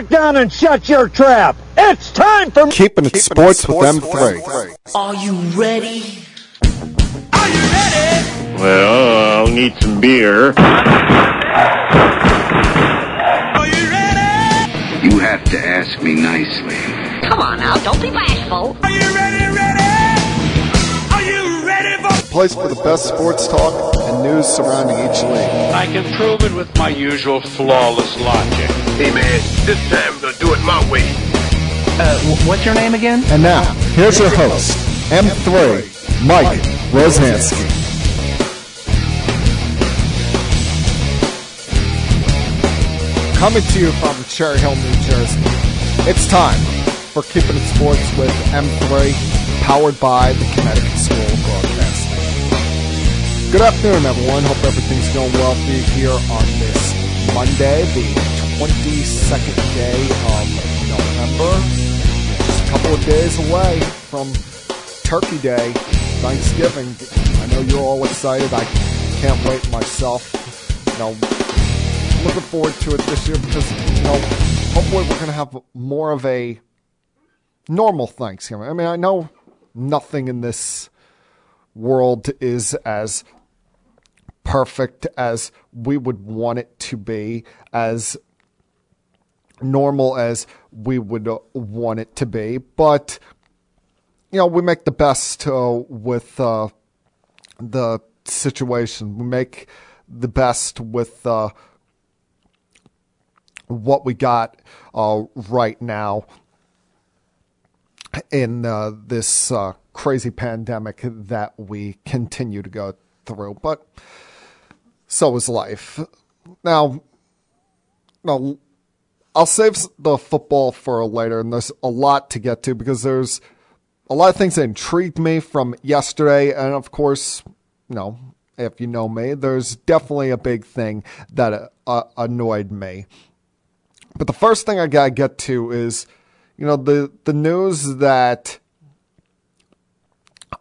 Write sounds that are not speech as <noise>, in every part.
back down and shut your trap. It's time for Keeping it sports with M3. Are you ready? Are you ready? Well, I'll need some beer. Are you ready? You have to ask me nicely. Come on now, don't be bashful. Are you ready? Ready? Are you ready for? Place for the best sports talk and news surrounding each league. I can prove it with my usual flawless logic. Hey man, this time we're gonna do it my way. Uh, what's your name again? And now, here's your host, M3, Mike Rozansky. Coming to you from Cherry Hill, New Jersey. It's time for Keeping It Sports with M3, powered by the Connecticut School of Broadcasting. Good afternoon, everyone. Hope everything's going well for you here on this Monday, the 22nd day of November. Just a couple of days away from Turkey Day, Thanksgiving. I know you're all excited. I can't wait myself. You know, looking forward to it this year because, you know, hopefully we're going to have more of a normal Thanksgiving. I mean, I know nothing in this world is as perfect as we would want it to be, as normal as we would uh, want it to be. But, you know, we make the best uh, with uh, the situation. We make the best with uh, what we got uh, right now in uh, this crazy pandemic that we continue to go through. But so is life. Now, now I'll save the football for later, and there's a lot to get to because there's a lot of things that intrigued me from yesterday, and of course, you know, if you know me, there's definitely a big thing that uh, annoyed me. But the first thing I gotta get to is, you know, the the news that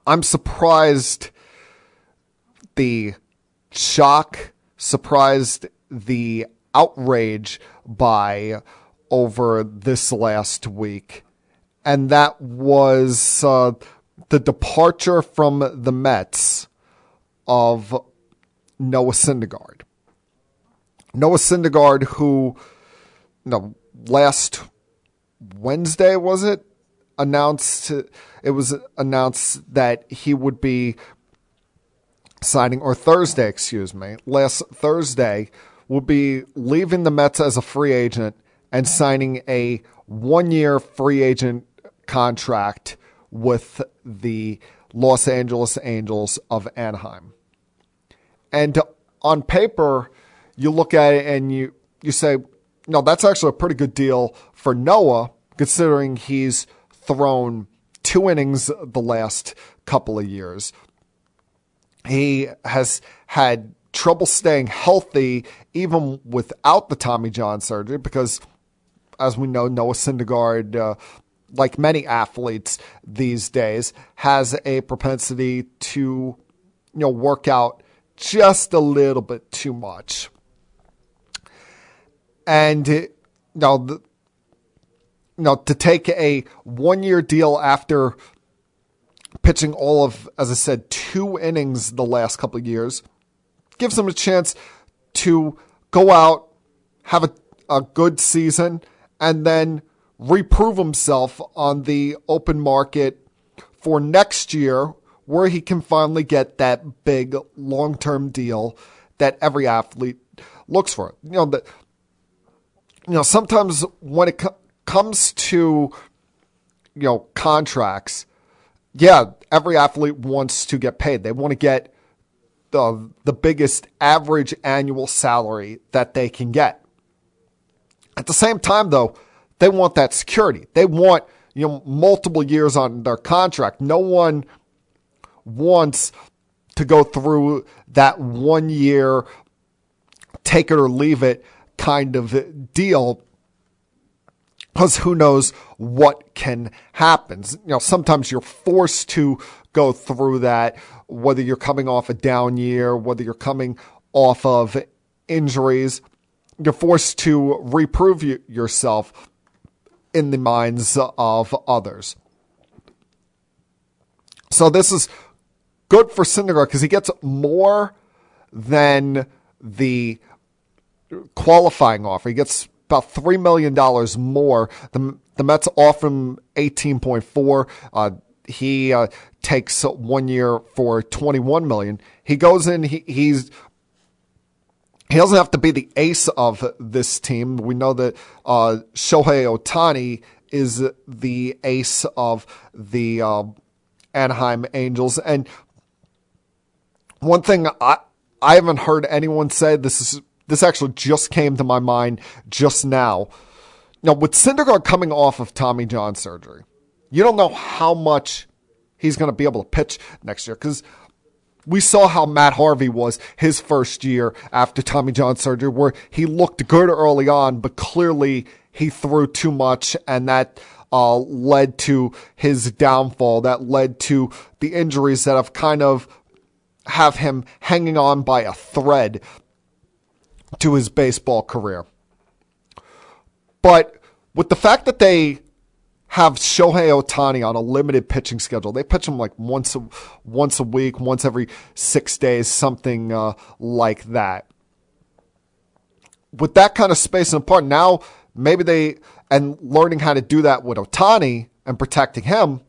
I'm surprised the shock, surprised the outrage by over this last week, and that was uh, the departure from the Mets of Noah Syndergaard. Noah Syndergaard, who no last Wednesday was it announced it was announced that he would be signing or Thursday excuse me last Thursday will be leaving the Mets as a free agent and signing a one year free agent contract with the Los Angeles Angels of Anaheim. And on paper, you look at it and you, you say, no, that's actually a pretty good deal for Noah, considering he's thrown two innings the last couple of years. He has had trouble staying healthy even without the Tommy John surgery because, as we know, Noah Syndergaard, uh, like many athletes these days, has a propensity to, you know, work out just a little bit too much. And you know, the, you know, to take a one year deal after pitching all of, as I said, two innings the last couple of years gives him a chance to go out, have a, a good season, and then reprove himself on the open market for next year where he can finally get that big long term deal that every athlete looks for. You know, that you know, sometimes when it co- comes to, you know, contracts, yeah, every athlete wants to get paid. They want to get the, the biggest average annual salary that they can get. At the same time, though, they want that security. They want, you know, multiple years on their contract. No one wants to go through that one year, take it or leave it kind of deal because who knows what can happen. You know, sometimes you're forced to go through that, whether you're coming off a down year, whether you're coming off of injuries. you're forced to reprove y- yourself in the minds of others. So this is good for Syndergaard because he gets more than the qualifying offer. He gets about three million dollars more. The the Mets offer him eighteen point four. Uh, he uh, takes one year for twenty one million. He goes in. He, he's he doesn't have to be the ace of this team. We know that uh, Shohei Ohtani is the ace of the uh, Anaheim Angels. And one thing I I haven't heard anyone say this is this actually just came to my mind just now. Now with Syndergaard coming off of Tommy John surgery, you don't know how much he's going to be able to pitch next year because we saw how Matt Harvey was his first year after Tommy John surgery, where he looked good early on, but clearly he threw too much, and that uh, led to his downfall. That led to the injuries that have kind of have him hanging on by a thread to his baseball career. But with the fact that they have Shohei Ohtani on a limited pitching schedule. They pitch him like once a, once a week, once every six days, something uh, like that. With that kind of space and apart, now maybe they and learning how to do that with Ohtani and protecting him,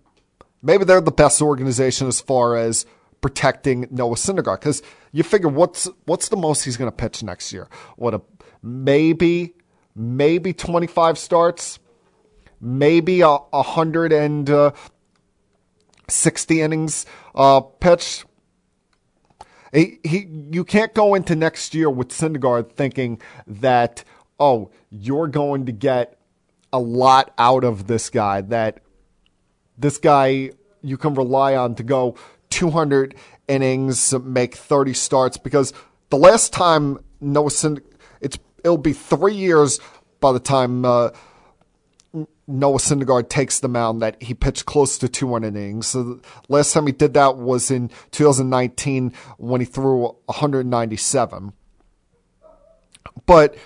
maybe they're the best organization as far as protecting Noah Syndergaard. Because you figure what's what's the most he's going to pitch next year? What a maybe maybe twenty five starts maybe a, a hundred and uh, innings uh, pitched. He, he, you can't go into next year with Syndergaard thinking that oh you're going to get a lot out of this guy that this guy you can rely on to go 200 innings, make 30 starts because the last time Noah Synd- it's it'll be three years by the time. Uh, Noah Syndergaard takes the mound that he pitched close to 200 innings. So the last time he did that was in 2019 when he threw 197. But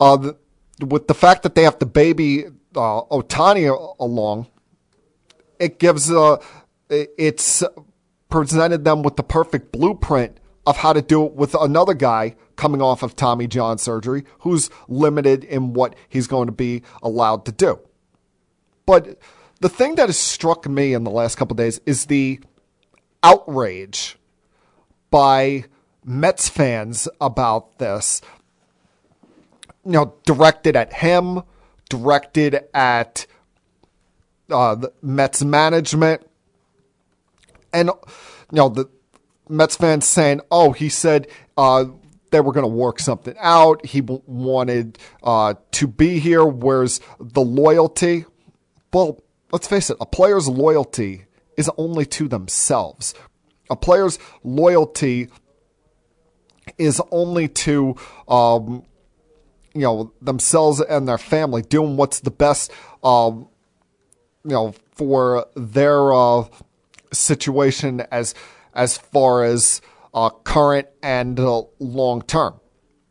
uh, the, with the fact that they have to baby uh, Ohtani along, it gives uh, it's presented them with the perfect blueprint of how to do it with another guy coming off of Tommy John surgery who's limited in what he's going to be allowed to do. But the thing that has struck me in the last couple days is the outrage by Mets fans about this. You know, directed at him, directed at uh, Mets management, and you know the Mets fans saying, "Oh, he said uh, they were going to work something out. He wanted uh, to be here." Where's the loyalty? Well, let's face it, a player's loyalty is only to themselves. A player's loyalty is only to, um, you know, themselves and their family, doing what's the best, um, you know, for their uh, situation as as far as uh, current and uh, long term.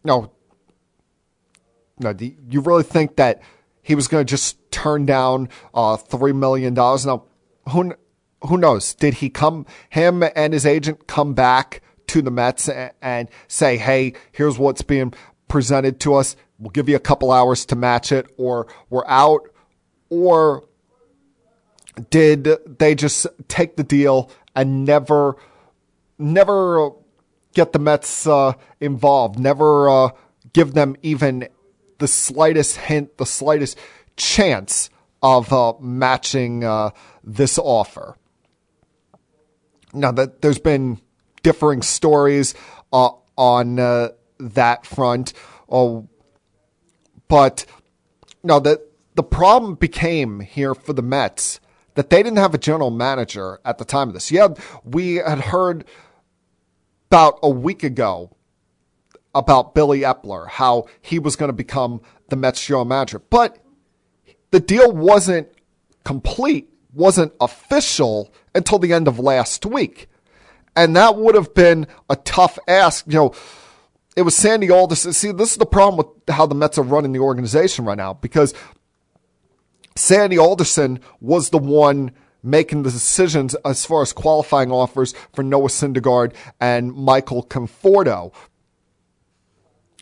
No, no, do you really think that he was going to just turn down uh, three million dollars? Now, who who knows? Did he come? Him and his agent come back to the Mets and, and say, "Hey, here's what's being presented to us. We'll give you a couple hours to match it, or we're out." Or did they just take the deal and never, never get the Mets uh, involved? Never uh, give them even the slightest hint, the slightest chance of uh, matching uh, this offer. Now that there's been differing stories uh, on uh, that front, but now that the problem became here for the Mets that they didn't have a general manager at the time of this. Yeah, we had heard about a week ago about Billy Eppler, how he was going to become the Mets general manager. But the deal wasn't complete, wasn't official until the end of last week. And that would have been a tough ask. You know, it was Sandy Alderson. See, this is the problem with how the Mets are running the organization right now because Sandy Alderson was the one making the decisions as far as qualifying offers for Noah Syndergaard and Michael Conforto.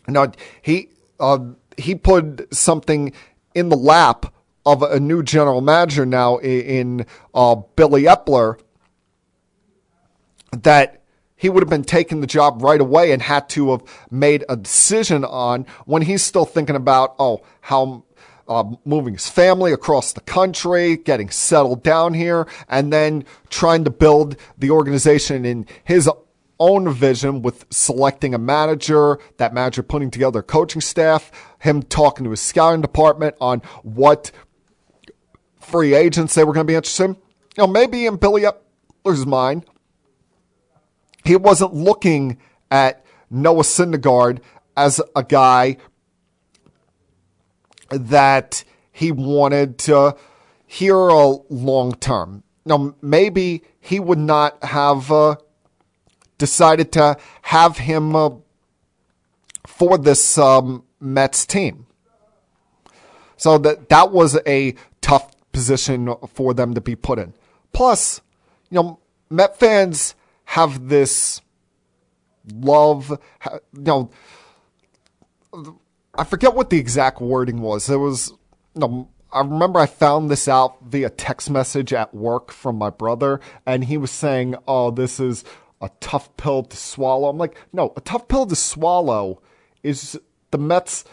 Now he uh, he put something in the lap of a new general manager now in, uh, Billy Eppler that he would have been taking the job right away and had to have made a decision on when he's still thinking about oh how uh, moving his family across the country, getting settled down here, and then trying to build the organization in his own vision with selecting a manager, that manager putting together a coaching staff, him talking to his scouting department on what free agents they were going to be interested in. You know, maybe in Billy Eppler's mind, he wasn't looking at Noah Syndergaard as a guy that he wanted to hear a long term. Now, maybe he would not have uh, decided to have him uh, for this um, Mets team. So that that was a tough position for them to be put in. Plus, you know, Met fans have this love, you know, I forget what the exact wording was. It was, know, I remember I found this out via text message at work from my brother, and he was saying, "Oh, this is a tough pill to swallow." I'm like, "No, a tough pill to swallow is the Mets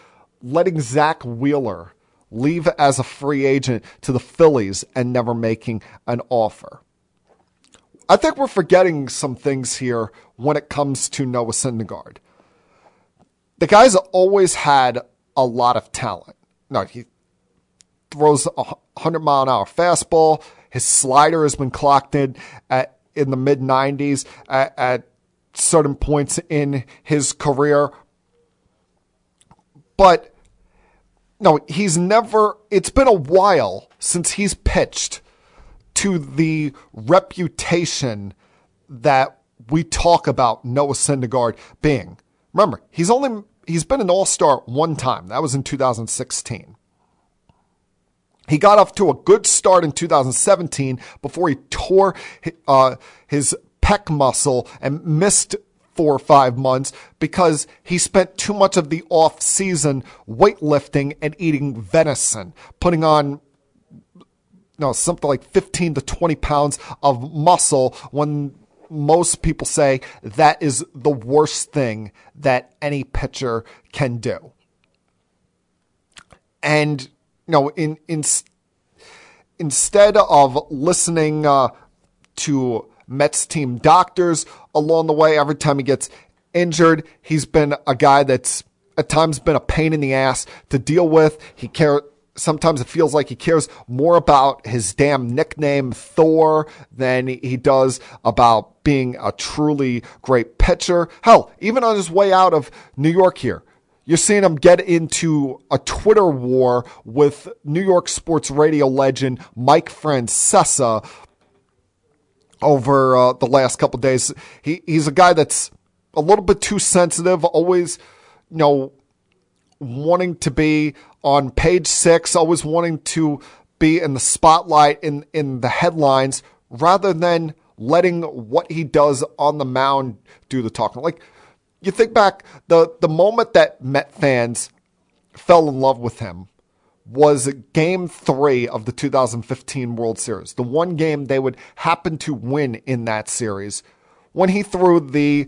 letting Zack Wheeler leave as a free agent to the Phillies and never making an offer." I think we're forgetting some things here when it comes to Noah Syndergaard the guy's always had a lot of talent. No, he throws a hundred mile an hour fastball. His slider has been clocked in at, in the mid nineties at, at certain points in his career. But no, he's never, it's been a while since he's pitched to the reputation that we talk about Noah Syndergaard being. Remember, he's only he's been an all-star one time. That was in 2016. He got off to a good start in 2017 before he tore uh, his pec muscle and missed four or five months because he spent too much of the off season weightlifting and eating venison, putting on you know, something like 15 to 20 pounds of muscle when most people say that is the worst thing that any pitcher can do. And you know, in in instead of listening uh, to Mets team doctors along the way, every time he gets injured, he's been a guy that's at times been a pain in the ass to deal with. He care sometimes it feels like he cares more about his damn nickname Thor than he does about being a truly great pitcher. Hell, even on his way out of New York here, you're seeing him get into a Twitter war with New York sports radio legend Mike Francesa over uh, the last couple days. He he's a guy that's a little bit too sensitive, always, you know, wanting to be on page six, always wanting to be in the spotlight in, in the headlines rather than letting what he does on the mound do the talking. Like you think back, the, the moment that Met fans fell in love with him was game three of the 2015 World Series. The one game they would happen to win in that series when he threw the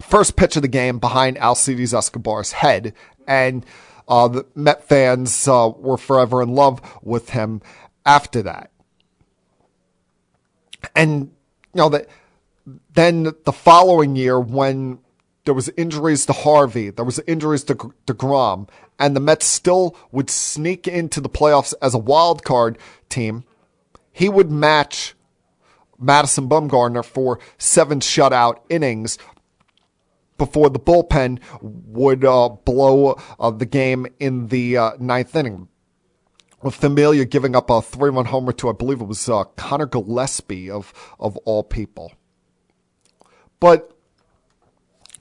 first pitch of the game behind Alcides Escobar's head. And uh, the Met fans uh, were forever in love with him after that. And, you know, that then the following year when there was injuries to Harvey, there was injuries to DeGrom, and the Mets still would sneak into the playoffs as a wild card team, he would match Madison Bumgarner for seven shutout innings before the bullpen would uh, blow uh, the game in the uh, ninth inning. With Familia giving up a three-run homer to, I believe it was uh, Conor Gillaspie of of all people. But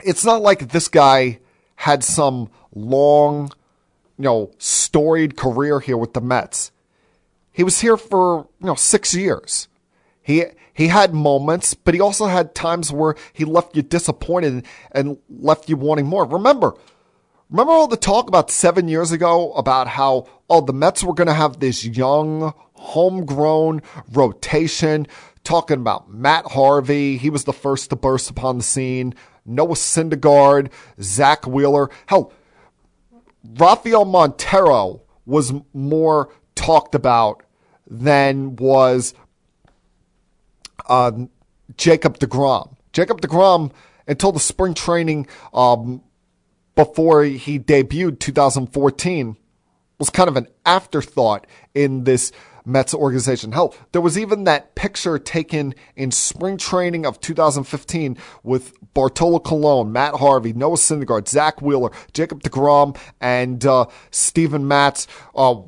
it's not like this guy had some long, you know, storied career here with the Mets. He was here for, you know, six years. He he had moments, but he also had times where he left you disappointed and left you wanting more. Remember, remember all the talk about seven years ago about how oh the Mets were going to have this young, homegrown rotation. Talking about Matt Harvey, he was the first to burst upon the scene. Noah Syndergaard, Zack Wheeler, hell, Rafael Montero was more talked about than was uh, Jacob DeGrom. Jacob DeGrom, until the spring training um, before he debuted 2014, was kind of an afterthought in this Mets organization. Hell, there was even that picture taken in spring training of 2015 with Bartolo Colon, Matt Harvey, Noah Syndergaard, Zack Wheeler, Jacob DeGrom, and uh, Steven Matz. Uh,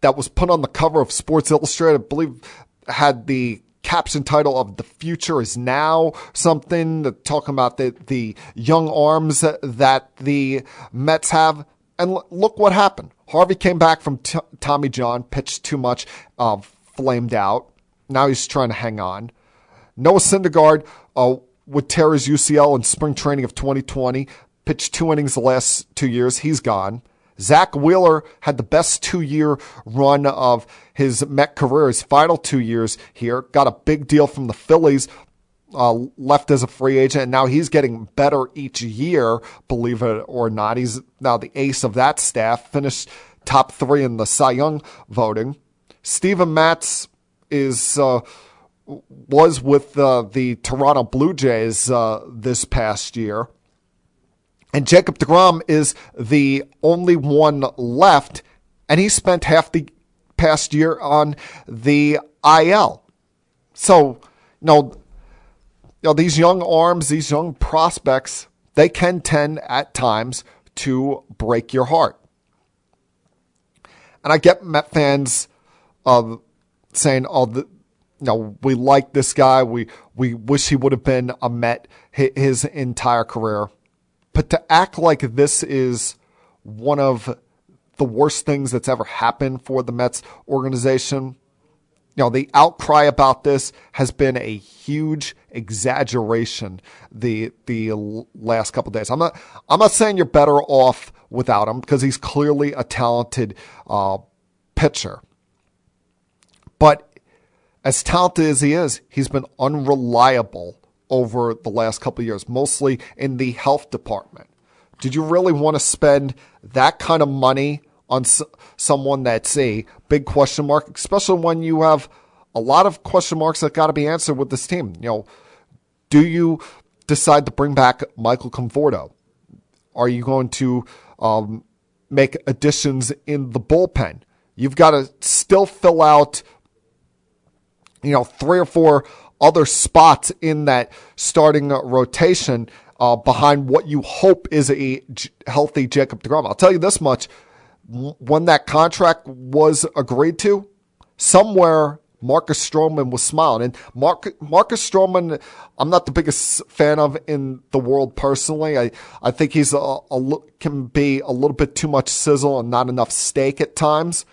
that was put on the cover of Sports Illustrated. I believe had the caption title of "The Future Is Now," something talking about the the young arms that the Mets have. And look what happened. Harvey came back from t- Tommy John, pitched too much, uh, flamed out. Now he's trying to hang on. Noah Syndergaard uh, would tear his UCL in spring training of 2020, pitched two innings the last two years. He's gone. Zack Wheeler had the best two year run of his Met career, his final two years here. Got a big deal from the Phillies, uh, left as a free agent, and now he's getting better each year, believe it or not. He's now the ace of that staff, finished top three in the Cy Young voting. Steven Matz is. Uh, was with uh, the Toronto Blue Jays uh, this past year. And Jacob DeGrom is the only one left, and he spent half the past year on the IL. So, you know, you know, these young arms, these young prospects, they can tend at times to break your heart. And I get Met fans uh, saying, "Oh, the, you know, we like this guy. We we wish he would have been a Met his entire career." But to act like this is one of the worst things that's ever happened for the Mets organization, you know, the outcry about this has been a huge exaggeration the the last couple days. I'm not I'm not saying you're better off without him because he's clearly a talented uh, pitcher. But as talented as he is, he's been unreliable over the last couple years, mostly in the health department. Did you really want to spend that kind of money on s- someone that's a big question mark, especially when you have a lot of question marks that got to be answered with this team? You know, do you decide to bring back Michael Conforto? Are you going to um, make additions in the bullpen? You've got to still fill out, you know, three or four other spots in that starting rotation uh, behind what you hope is a healthy Jacob DeGrom. I'll tell you this much. When that contract was agreed to, somewhere Marcus Stroman was smiling. And Mark, Marcus Stroman, I'm not the biggest fan of in the world personally. I, I think he's a, a, can be a little bit too much sizzle and not enough steak at times.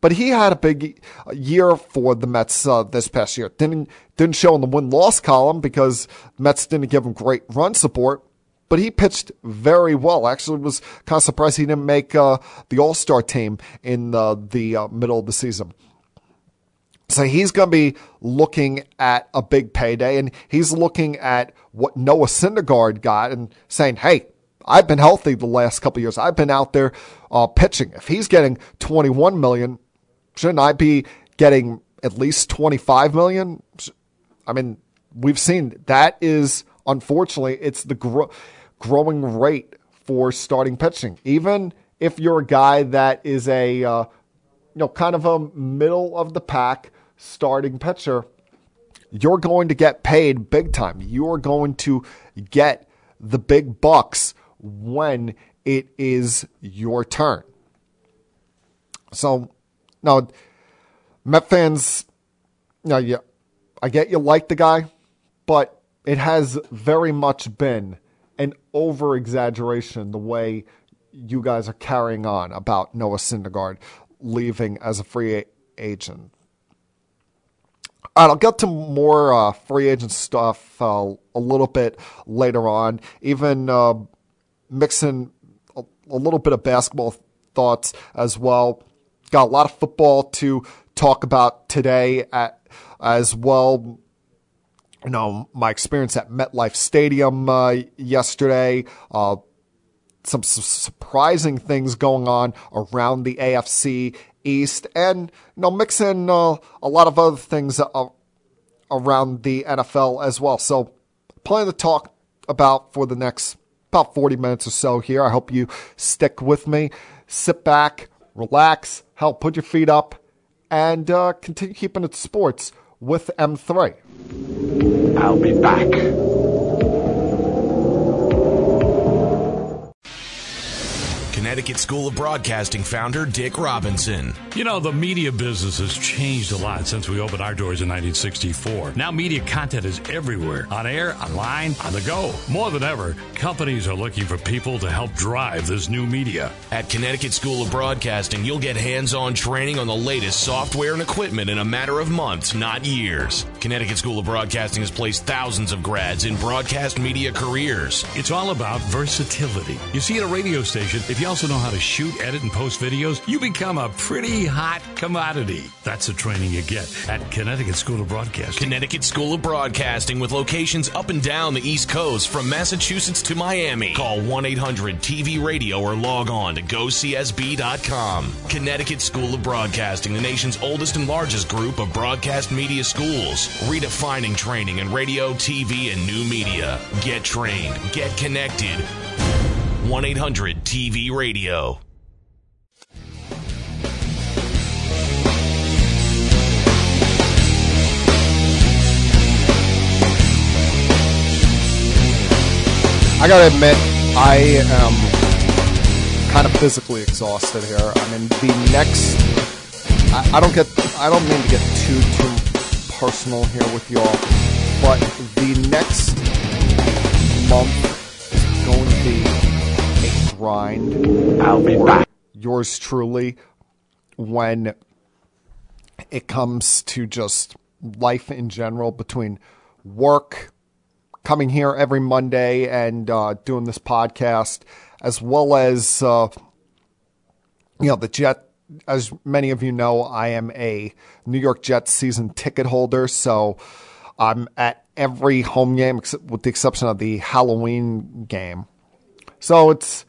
But he had a big year for the Mets uh, this past year. Didn't didn't show in the win loss column because Mets didn't give him great run support. But he pitched very well. Actually, was kind of surprised he didn't make uh, the All Star team in uh, the uh, middle of the season. So he's going to be looking at a big payday, and he's looking at what Noah Syndergaard got and saying, "Hey, I've been healthy the last couple years. I've been out there uh, pitching. If he's getting 21 million, shouldn't I be getting at least 25 million? I mean, we've seen that is unfortunately it's the gro- growing rate for starting pitching. Even if you're a guy that is a uh, you know kind of a middle of the pack starting pitcher, you're going to get paid big time. You're going to get the big bucks when it is your turn. So now, Met fans, know, yeah, I get you like the guy, but it has very much been an over exaggeration the way you guys are carrying on about Noah Syndergaard leaving as a free agent. All right, I'll get to more uh, free agent stuff uh, a little bit later on, even uh, mixing a, a little bit of basketball thoughts as well. Got a lot of football to talk about today at, as well. You know, my experience at MetLife Stadium uh, yesterday, uh, some su- surprising things going on around the AFC East, and you know, mix in uh, a lot of other things around the NFL as well. So, plenty to talk about for the next about 40 minutes or so here. I hope you stick with me. Sit back, relax, help put your feet up, and uh, continue keeping it sports with M3. I'll be back. Connecticut School of Broadcasting founder Dick Robinson. You know, the media business has changed a lot since we opened our doors in 1964. Now, media content is everywhere on air, online, on the go. More than ever, companies are looking for people to help drive this new media. At Connecticut School of Broadcasting, you'll get hands on training on the latest software and equipment in a matter of months, not years. Connecticut School of Broadcasting has placed thousands of grads in broadcast media careers. It's all about versatility. You see, at a radio station, if you also know how to shoot, edit, and post videos, you become a pretty hot commodity. That's the training you get at Connecticut School of Broadcasting. Connecticut School of Broadcasting with locations up and down the East Coast from Massachusetts to Miami. Call 1 800 TV Radio or log on to gocsb.com. Connecticut School of Broadcasting, the nation's oldest and largest group of broadcast media schools, redefining training in radio, TV, and new media. Get trained, get connected. 1 800 TV Radio. I gotta admit, I am kind of physically exhausted here. I mean, the next, I, I don't get, I don't mean to get too too personal here with y'all, but the next month is going to be grind. I'll be back. Yours truly, when it comes to just life in general between work coming here every Monday and uh, doing this podcast, as well as uh, you know the Jet. As many of you know, I am a New York Jets season ticket holder, so I'm at every home game except, with the exception of the Halloween game. So it's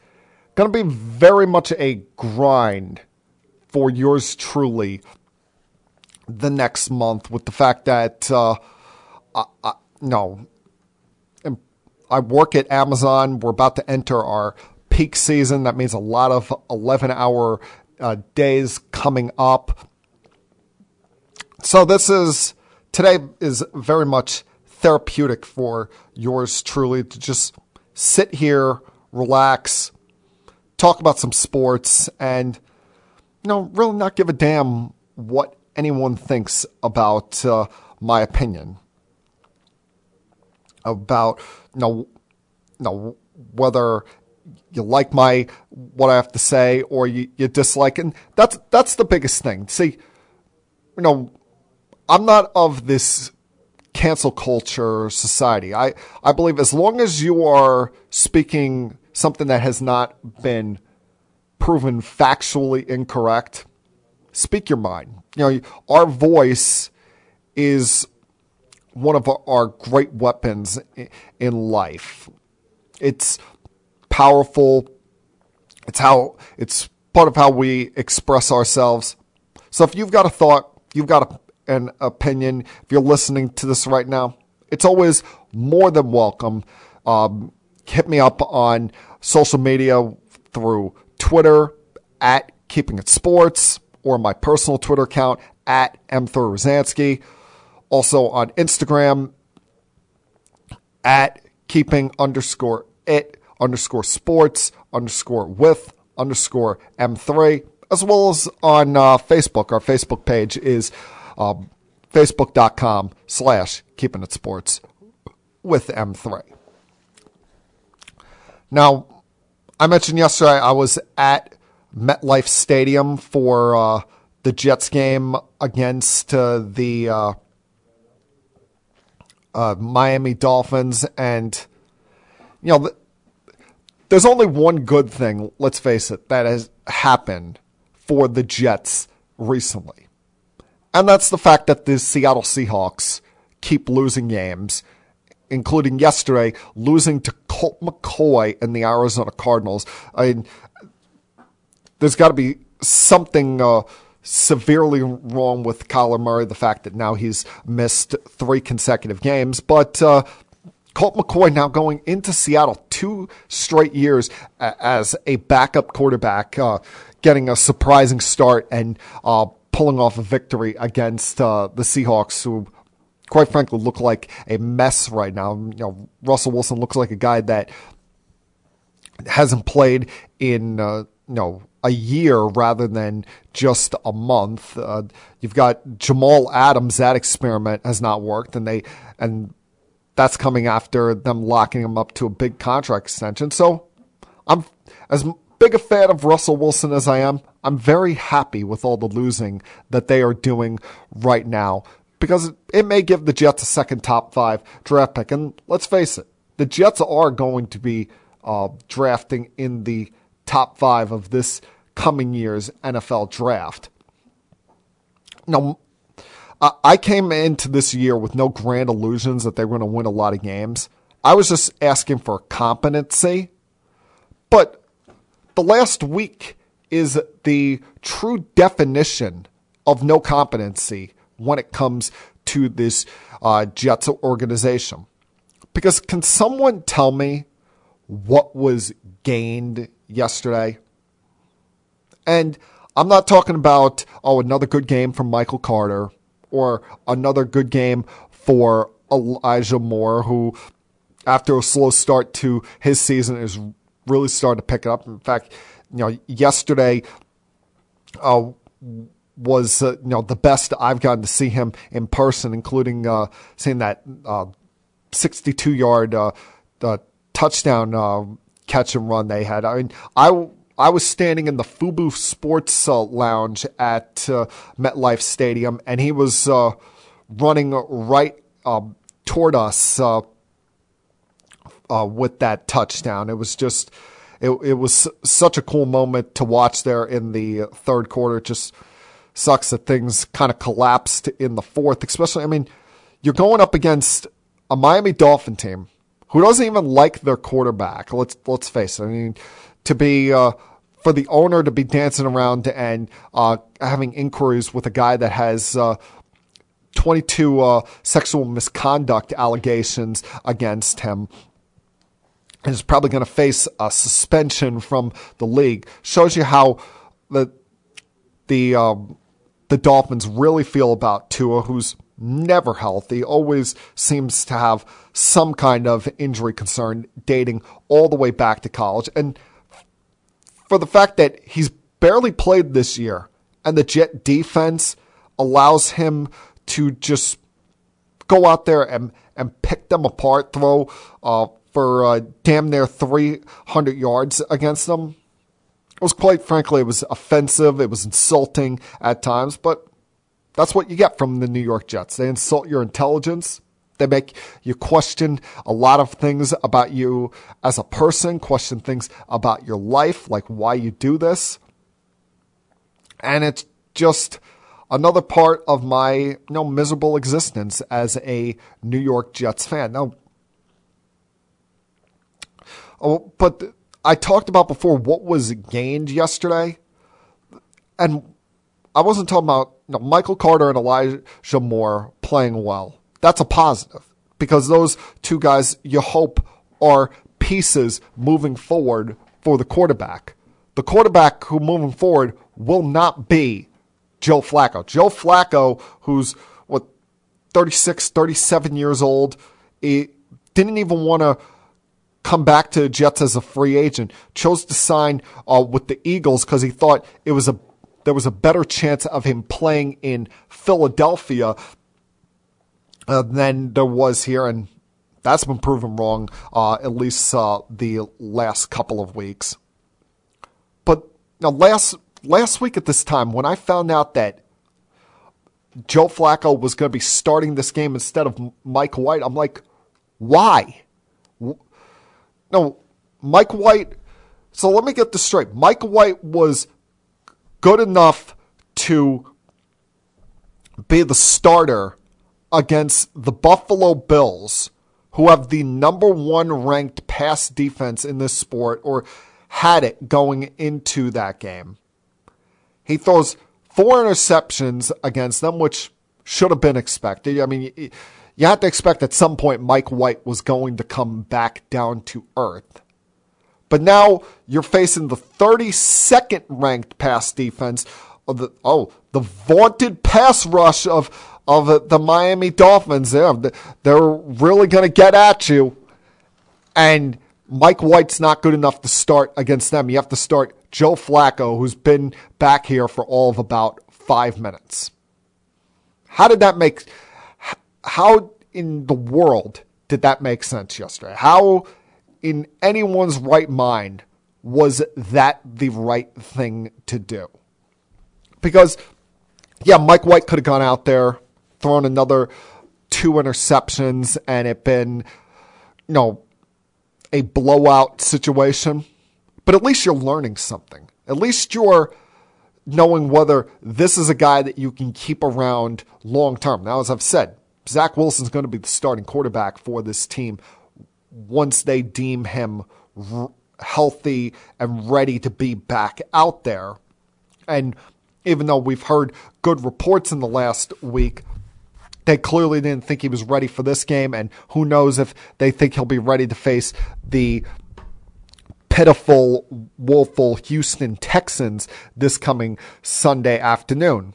going to be very much a grind for yours truly the next month with the fact that uh, I, I, no, I work at Amazon. We're about to enter our peak season. That means a lot of 11 hour uh, days coming up. So this is today is very much therapeutic for yours truly to just sit here, relax, talk about some sports, and you know really not give a damn what anyone thinks about uh, my opinion about you know, you know whether you like my what I have to say or you, you dislike and that's that's the biggest thing. See, you know, I'm not of this cancel culture society. I, I believe as long as you are speaking something that has not been proven factually incorrect, speak your mind. You know, our voice is one of our great weapons in life. It's powerful. It's how it's part of how we express ourselves. So if you've got a thought, you've got a, an opinion, if you're listening to this right now, it's always more than welcome. Um, hit me up on social media through Twitter at Keeping It Sports or my personal Twitter account at M. Rozansky also on Instagram at keeping underscore it underscore sports underscore with underscore M3, as well as on uh, Facebook. Our Facebook page is um, facebook.com slash keeping it sports with M3. Now, I mentioned yesterday I was at MetLife Stadium for uh, the Jets game against uh, the uh, uh Miami Dolphins, and you know, th- there's only one good thing. Let's face it, that has happened for the Jets recently, and that's the fact that the Seattle Seahawks keep losing games including yesterday losing to Colt McCoy and the Arizona Cardinals. I mean, there's got to be something uh, severely wrong with Kyler Murray. The fact that now he's missed three consecutive games, but. Uh, Colt McCoy now going into Seattle two straight years as a backup quarterback, uh, getting a surprising start and uh, pulling off a victory against uh, the Seahawks, who quite frankly look like a mess right now. You know, Russell Wilson looks like a guy that hasn't played in uh, you know a year rather than just a month. Uh, you've got Jamal Adams. That experiment has not worked, and they and that's coming after them locking him up to a big contract extension. So I'm as big a fan of Russell Wilson as I am. I'm very happy with all the losing that they are doing right now because it may give the Jets a second top five draft pick. And let's face it, the Jets are going to be uh, drafting in the top five of this coming year's NFL draft. Now, I came into this year with no grand illusions that they were going to win a lot of games. I was just asking for competency. But the last week is the true definition of no competency when it comes to this uh, Jets organization. Because can someone tell me what was gained yesterday? And I'm not talking about, oh, another good game from Michael Carter or another good game for Elijah Moore, who, after a slow start to his season, is really starting to pick it up. In fact, you know, yesterday, uh, was uh, you know the best I've gotten to see him in person, including uh, seeing that uh, 62 yard uh, touchdown uh, catch and run they had. I mean, I I was standing in the Fubo Sports Lounge at MetLife Stadium, and he was running right um, toward us with that touchdown. It was just. It, it was such a cool moment to watch there in the third quarter. Just sucks that things kind of collapsed in the fourth, especially, I mean, you're going up against a Miami Dolphin team who doesn't even like their quarterback. Let's, let's face it. I mean, to be, uh, for the owner to be dancing around and, uh, having inquiries with a guy that has, uh, 22 uh, sexual misconduct allegations against him is probably going to face a suspension from the league. Shows you how the the um, the Dolphins really feel about Tua, who's never healthy, always seems to have some kind of injury concern dating all the way back to college. And for the fact that he's barely played this year and the Jet defense allows him to just go out there and, and pick them apart, throw uh, for uh, damn near 300 yards against them was quite frankly, it was offensive. It was insulting at times, but that's what you get from the New York Jets. They insult your intelligence. They make you question a lot of things about you as a person, question things about your life, like why you do this. And it's just another part of my you know, miserable existence as a New York Jets fan. Now, oh, but I talked about before what was gained yesterday, and I wasn't talking about you know, Michael Carter and Elijah Moore playing well. That's a positive because those two guys you hope are pieces moving forward for the quarterback. The quarterback who moving forward will not be Joe Flacco. Joe Flacco, who's what 36, 37 years old, he didn't even want to come back to the Jets as a free agent, chose to sign uh, with the Eagles because he thought it was a there was a better chance of him playing in Philadelphia uh, than there was here, and That's been proven wrong, uh, at least uh, the last couple of weeks. But now, last last week at this time, when I found out that Joe Flacco was going to be starting this game instead of Mike White, I'm like, why? No, Mike White. So let me get this straight. Mike White was good enough to be the starter against the Buffalo Bills, who have the number one ranked pass defense in this sport, or had it going into that game. He throws four interceptions against them, which should have been expected. I mean, you have to expect at some point Mike White was going to come back down to earth. But now you're facing the 32nd ranked pass defense of the oh the vaunted pass rush of of the Miami Dolphins. They're, they're really going to get at you. And Mike White's not good enough to start against them. You have to start Joe Flacco, who's been back here for all of about five minutes. How did that make? How in the world did that make sense yesterday? How in anyone's right mind was that the right thing to do? Because, yeah, Mike White could have gone out there, thrown another two interceptions, and it been, you know, a blowout situation. But at least you're learning something. At least you're knowing whether this is a guy that you can keep around long term. Now, as I've said, Zach Wilson's going to be the starting quarterback for this team once they deem him r- healthy and ready to be back out there. And even though we've heard good reports in the last week, they clearly didn't think he was ready for this game. And who knows if they think he'll be ready to face the pitiful, woeful Houston Texans this coming Sunday afternoon.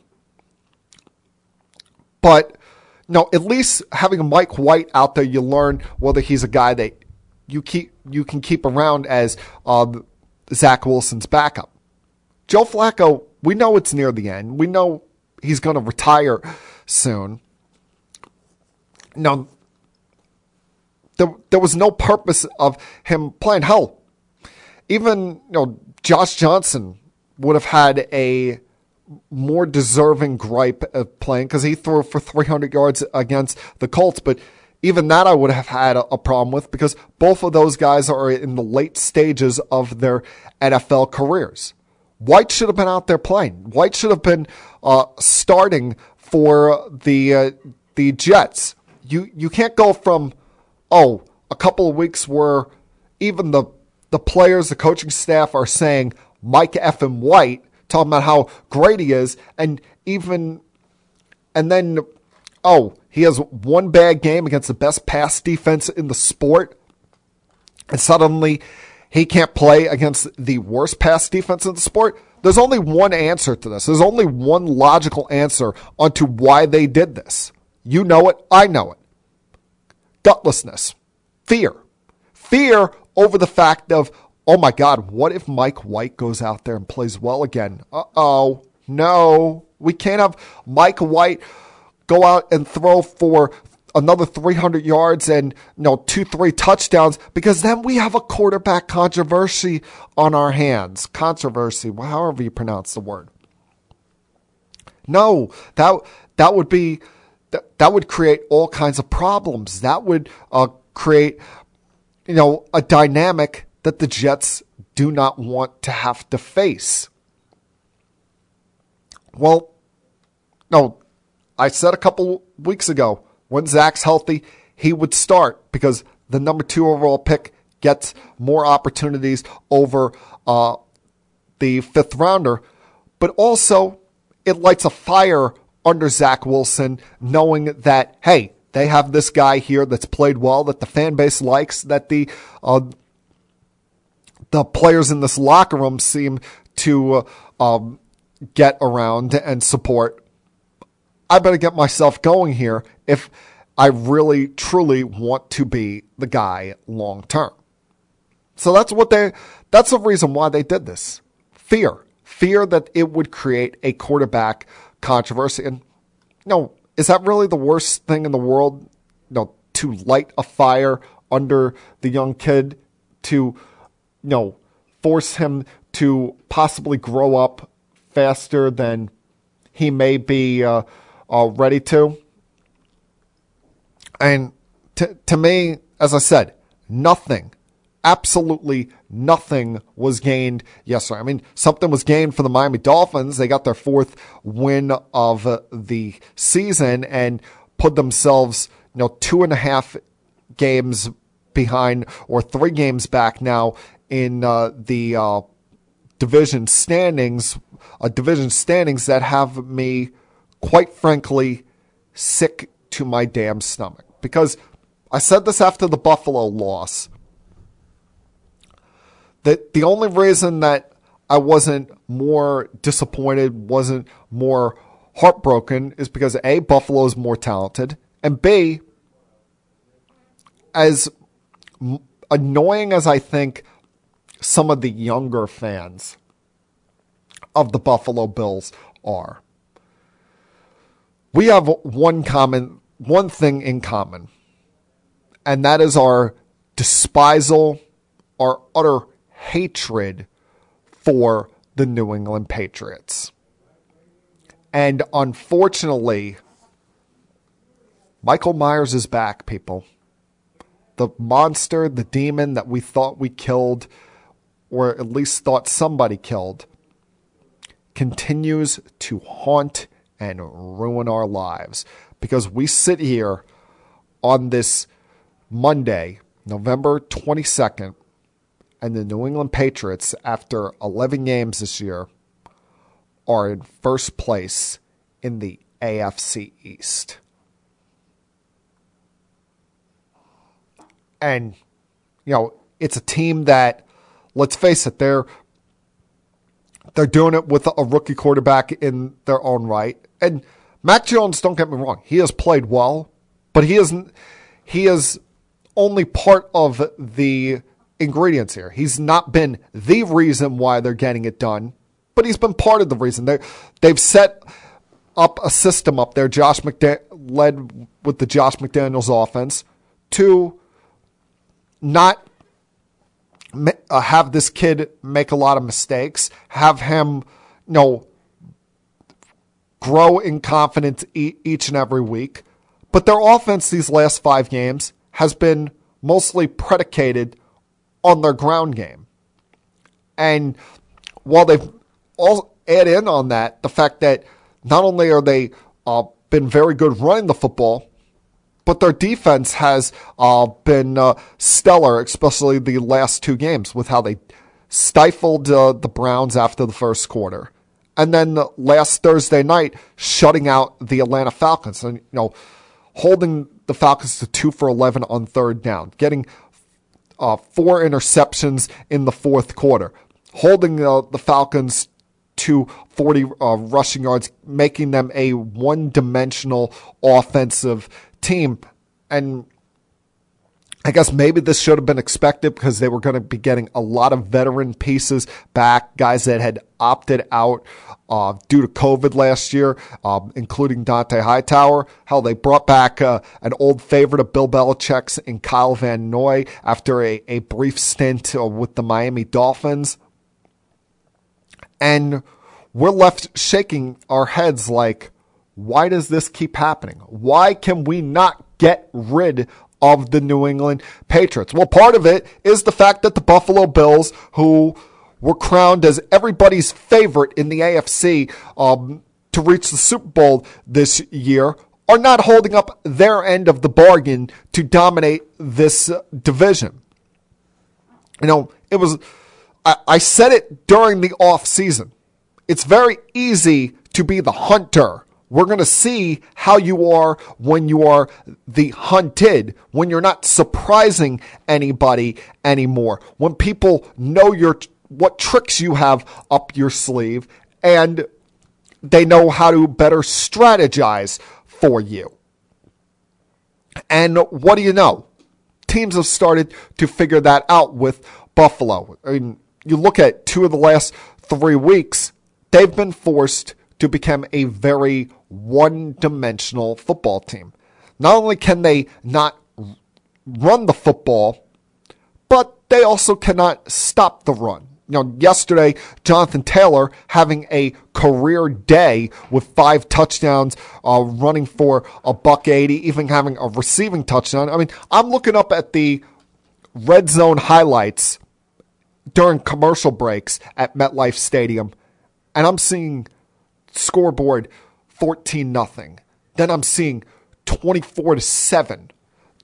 But no, at least having Mike White out there, you learn whether he's a guy that you keep you can keep around as uh, Zach Wilson's backup. Joe Flacco, we know it's near the end. We know he's going to retire soon. Now, there, there was no purpose of him playing. Hell, even you know Josh Johnson would have had a more deserving gripe of playing because he threw for 300 yards against the Colts, but even that I would have had a, problem with because both of those guys are in the late stages of their NFL careers. White should have been out there playing. White should have been uh, starting for the uh, the Jets. You you can't go from oh a couple of weeks where even the the players, the coaching staff are saying Mike F. and White, talking about how great he is, and even, and then, oh, he has one bad game against the best pass defense in the sport, and suddenly he can't play against the worst pass defense in the sport. There's only one answer to this. There's only one logical answer onto why they did this. You know it. I know it. Gutlessness. Fear. Fear over the fact of, oh my God, what if Mike White goes out there and plays well again? Uh oh. No. We can't have Mike White go out and throw for another 300 yards and you know two three touchdowns because then we have a quarterback controversy on our hands controversy however you pronounce the word no that that would be that, that would create all kinds of problems that would uh, create you know, a dynamic that the Jets do not want to have to face. Well, no, I said a couple weeks ago when Zach's healthy, he would start because the number two overall pick gets more opportunities over uh, the fifth rounder. But also, it lights a fire under Zach Wilson, knowing that, hey, they have this guy here that's played well, that the fan base likes, that the uh, the players in this locker room seem to uh, um, get around and support. I better get myself going here if I really truly want to be the guy long term. So that's what they that's the reason why they did this. Fear. Fear that it would create a quarterback controversy. And you no, know, is that really the worst thing in the world? You know, to light a fire under the young kid to, you know, force him to possibly grow up faster than he may be uh, uh, ready to. And to, to me, as I said, nothing, absolutely nothing was gained yesterday. I mean, something was gained for the Miami Dolphins. They got their fourth win of the season and put themselves, you know, two and a half games behind or three games back now in uh, the uh, division standings, uh, division standings that have me, quite frankly, sick to my damn stomach. Because I said this after the Buffalo loss. That the only reason that I wasn't more disappointed, wasn't more heartbroken, is because A, Buffalo is more talented, and B, as annoying as I think some of the younger fans of the Buffalo Bills are, we have one common, one thing in common, and that is our despisal, our utter hatred for the New England Patriots. And unfortunately, Michael Myers is back, people. The monster, the demon that we thought we killed, or at least thought somebody killed, continues to haunt and ruin our lives. Because we sit here on this Monday, November 22nd, and the New England Patriots, after 11 games this year, are in first place in the AFC East. And, you know, it's a team that, let's face it, they're they're doing it with a rookie quarterback in their own right. And Mac Jones, don't get me wrong, he has played well, but he isn't he is only part of the ingredients here. He's not been the reason why they're getting it done, but he's been part of the reason. They they've set up a system up there. Josh McDaniel led with the Josh McDaniels offense to not uh, have this kid make a lot of mistakes, have him, you know, grow in confidence e- each and every week. But their offense these last five games has been mostly predicated on their ground game. And while they've all add in on that the fact that not only are they uh, been very good running the football, but their defense has uh, been uh, stellar, especially the last two games with how they stifled uh, the Browns after the first quarter. And then last Thursday night, shutting out the Atlanta Falcons and, you know, holding the Falcons to two for 11 on third down, getting uh, four interceptions in the fourth quarter, holding uh, the Falcons to 40 uh, rushing yards, making them a one dimensional offensive team. And I guess maybe this should have been expected because they were going to be getting a lot of veteran pieces back, guys that had opted out uh, due to COVID last year, um, including Dont'a Hightower. Hell, they brought back uh, an old favorite of Bill Belichick's in Kyle Van Noy after a, a brief stint uh, with the Miami Dolphins. And we're left shaking our heads like, why does this keep happening? Why can we not get rid of the New England Patriots? Well, part of it is the fact that the Buffalo Bills, who were crowned as everybody's favorite in the AFC um, to reach the Super Bowl this year, are not holding up their end of the bargain to dominate this uh, division. You know, it was, I, I said it during the off season. It's very easy to be the hunter. We're going to see how you are when you are the hunted, when you're not surprising anybody anymore, when people know your what tricks you have up your sleeve and they know how to better strategize for you. And what do you know? Teams have started to figure that out with Buffalo. I mean, you look at two of the last three weeks, they've been forced to become a very one dimensional football team. Not only can they not run the football, but they also cannot stop the run. You know, yesterday, Jonathan Taylor having a career day with five touchdowns, uh, running for a buck 80, even having a receiving touchdown. I mean, I'm looking up at the red zone highlights during commercial breaks at MetLife Stadium, and I'm seeing scoreboard 14 nothing. Then I'm seeing 24 to 7.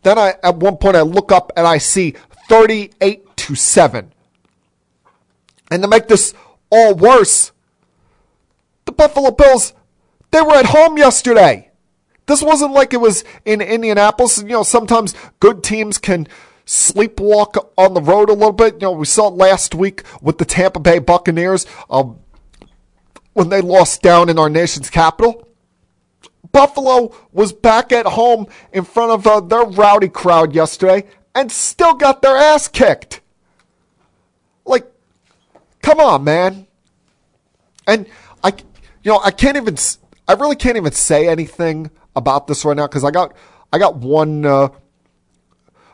Then I at one point I look up and I see 38 to 7. And to make this all worse, the Buffalo Bills they were at home yesterday. This wasn't like it was in Indianapolis. You know, sometimes good teams can sleepwalk on the road a little bit. You know, we saw it last week with the Tampa Bay Buccaneers um, when they lost down in our nation's capital. Buffalo was back at home in front of uh, their rowdy crowd yesterday and still got their ass kicked. Like, come on, man. And I, you know, I can't even, I really can't even say anything about this right now because I got, I got one uh,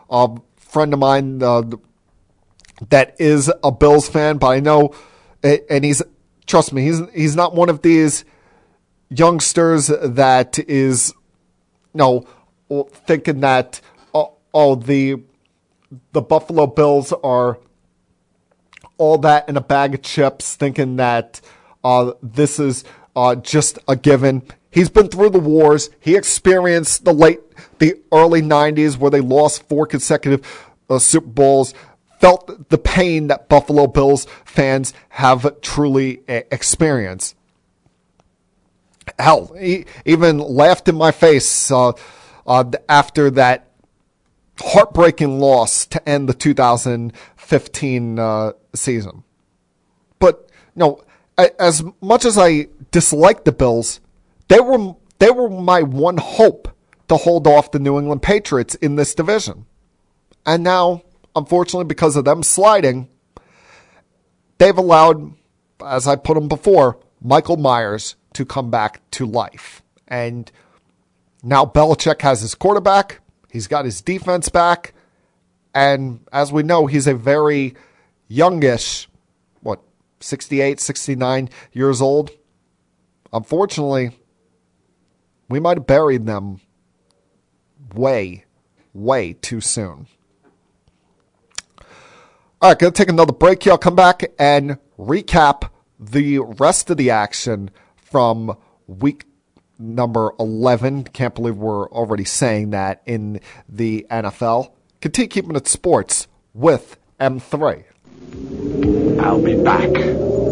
uh, friend of mine uh, that is a Bills fan, but I know, and he's, trust me, he's he's not one of these youngsters that is, you know, thinking that oh, oh the the Buffalo Bills are all that in a bag of chips, thinking that uh, this is uh, just a given. He's been through the wars. He experienced the late, the early '90s where they lost four consecutive uh, Super Bowls. Felt the pain that Buffalo Bills fans have truly uh, experienced hell, he even laughed in my face uh, uh, after that heartbreaking loss to end the 2015 uh, season. But you know, as much as I dislike the Bills, they were they were my one hope to hold off the New England Patriots in this division. And now, unfortunately, because of them sliding, they've allowed, as I put them before, Michael Myers to come back to life. And now Belichick has his quarterback, he's got his defense back, and as we know, he's a very youngish, what, 68, 69 years old. Unfortunately, we might have buried them way, way too soon. All right, gonna take another break here. I'll come back and recap the rest of the action from week number 11. Can't believe we're already saying that in the NFL. Continue keeping it sports with M3. I'll be back.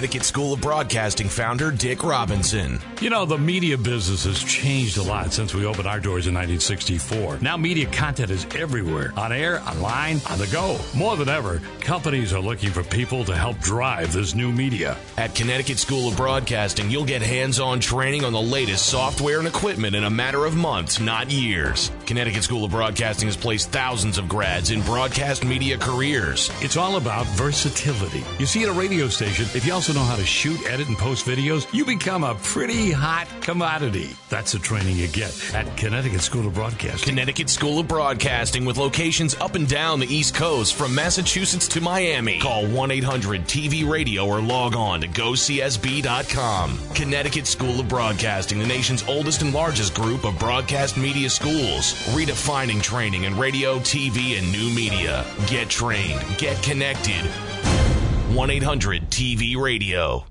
Connecticut School of Broadcasting founder Dick Robinson. You know, the media business has changed a lot since we opened our doors in 1964. Now, media content is everywhere on air, online, on the go. More than ever, companies are looking for people to help drive this new media. At Connecticut School of Broadcasting, you'll get hands on training on the latest software and equipment in a matter of months, not years. Connecticut School of Broadcasting has placed thousands of grads in broadcast media careers. It's all about versatility. You see, at a radio station, if you also know how to shoot, edit, and post videos, you become a pretty hot commodity. That's the training you get at Connecticut School of Broadcasting. Connecticut School of Broadcasting with locations up and down the East Coast from Massachusetts to Miami. Call 1 800 TV Radio or log on to gocsb.com. Connecticut School of Broadcasting, the nation's oldest and largest group of broadcast media schools, redefining training in radio, TV, and new media. Get trained, get connected. 1 800 TV Radio.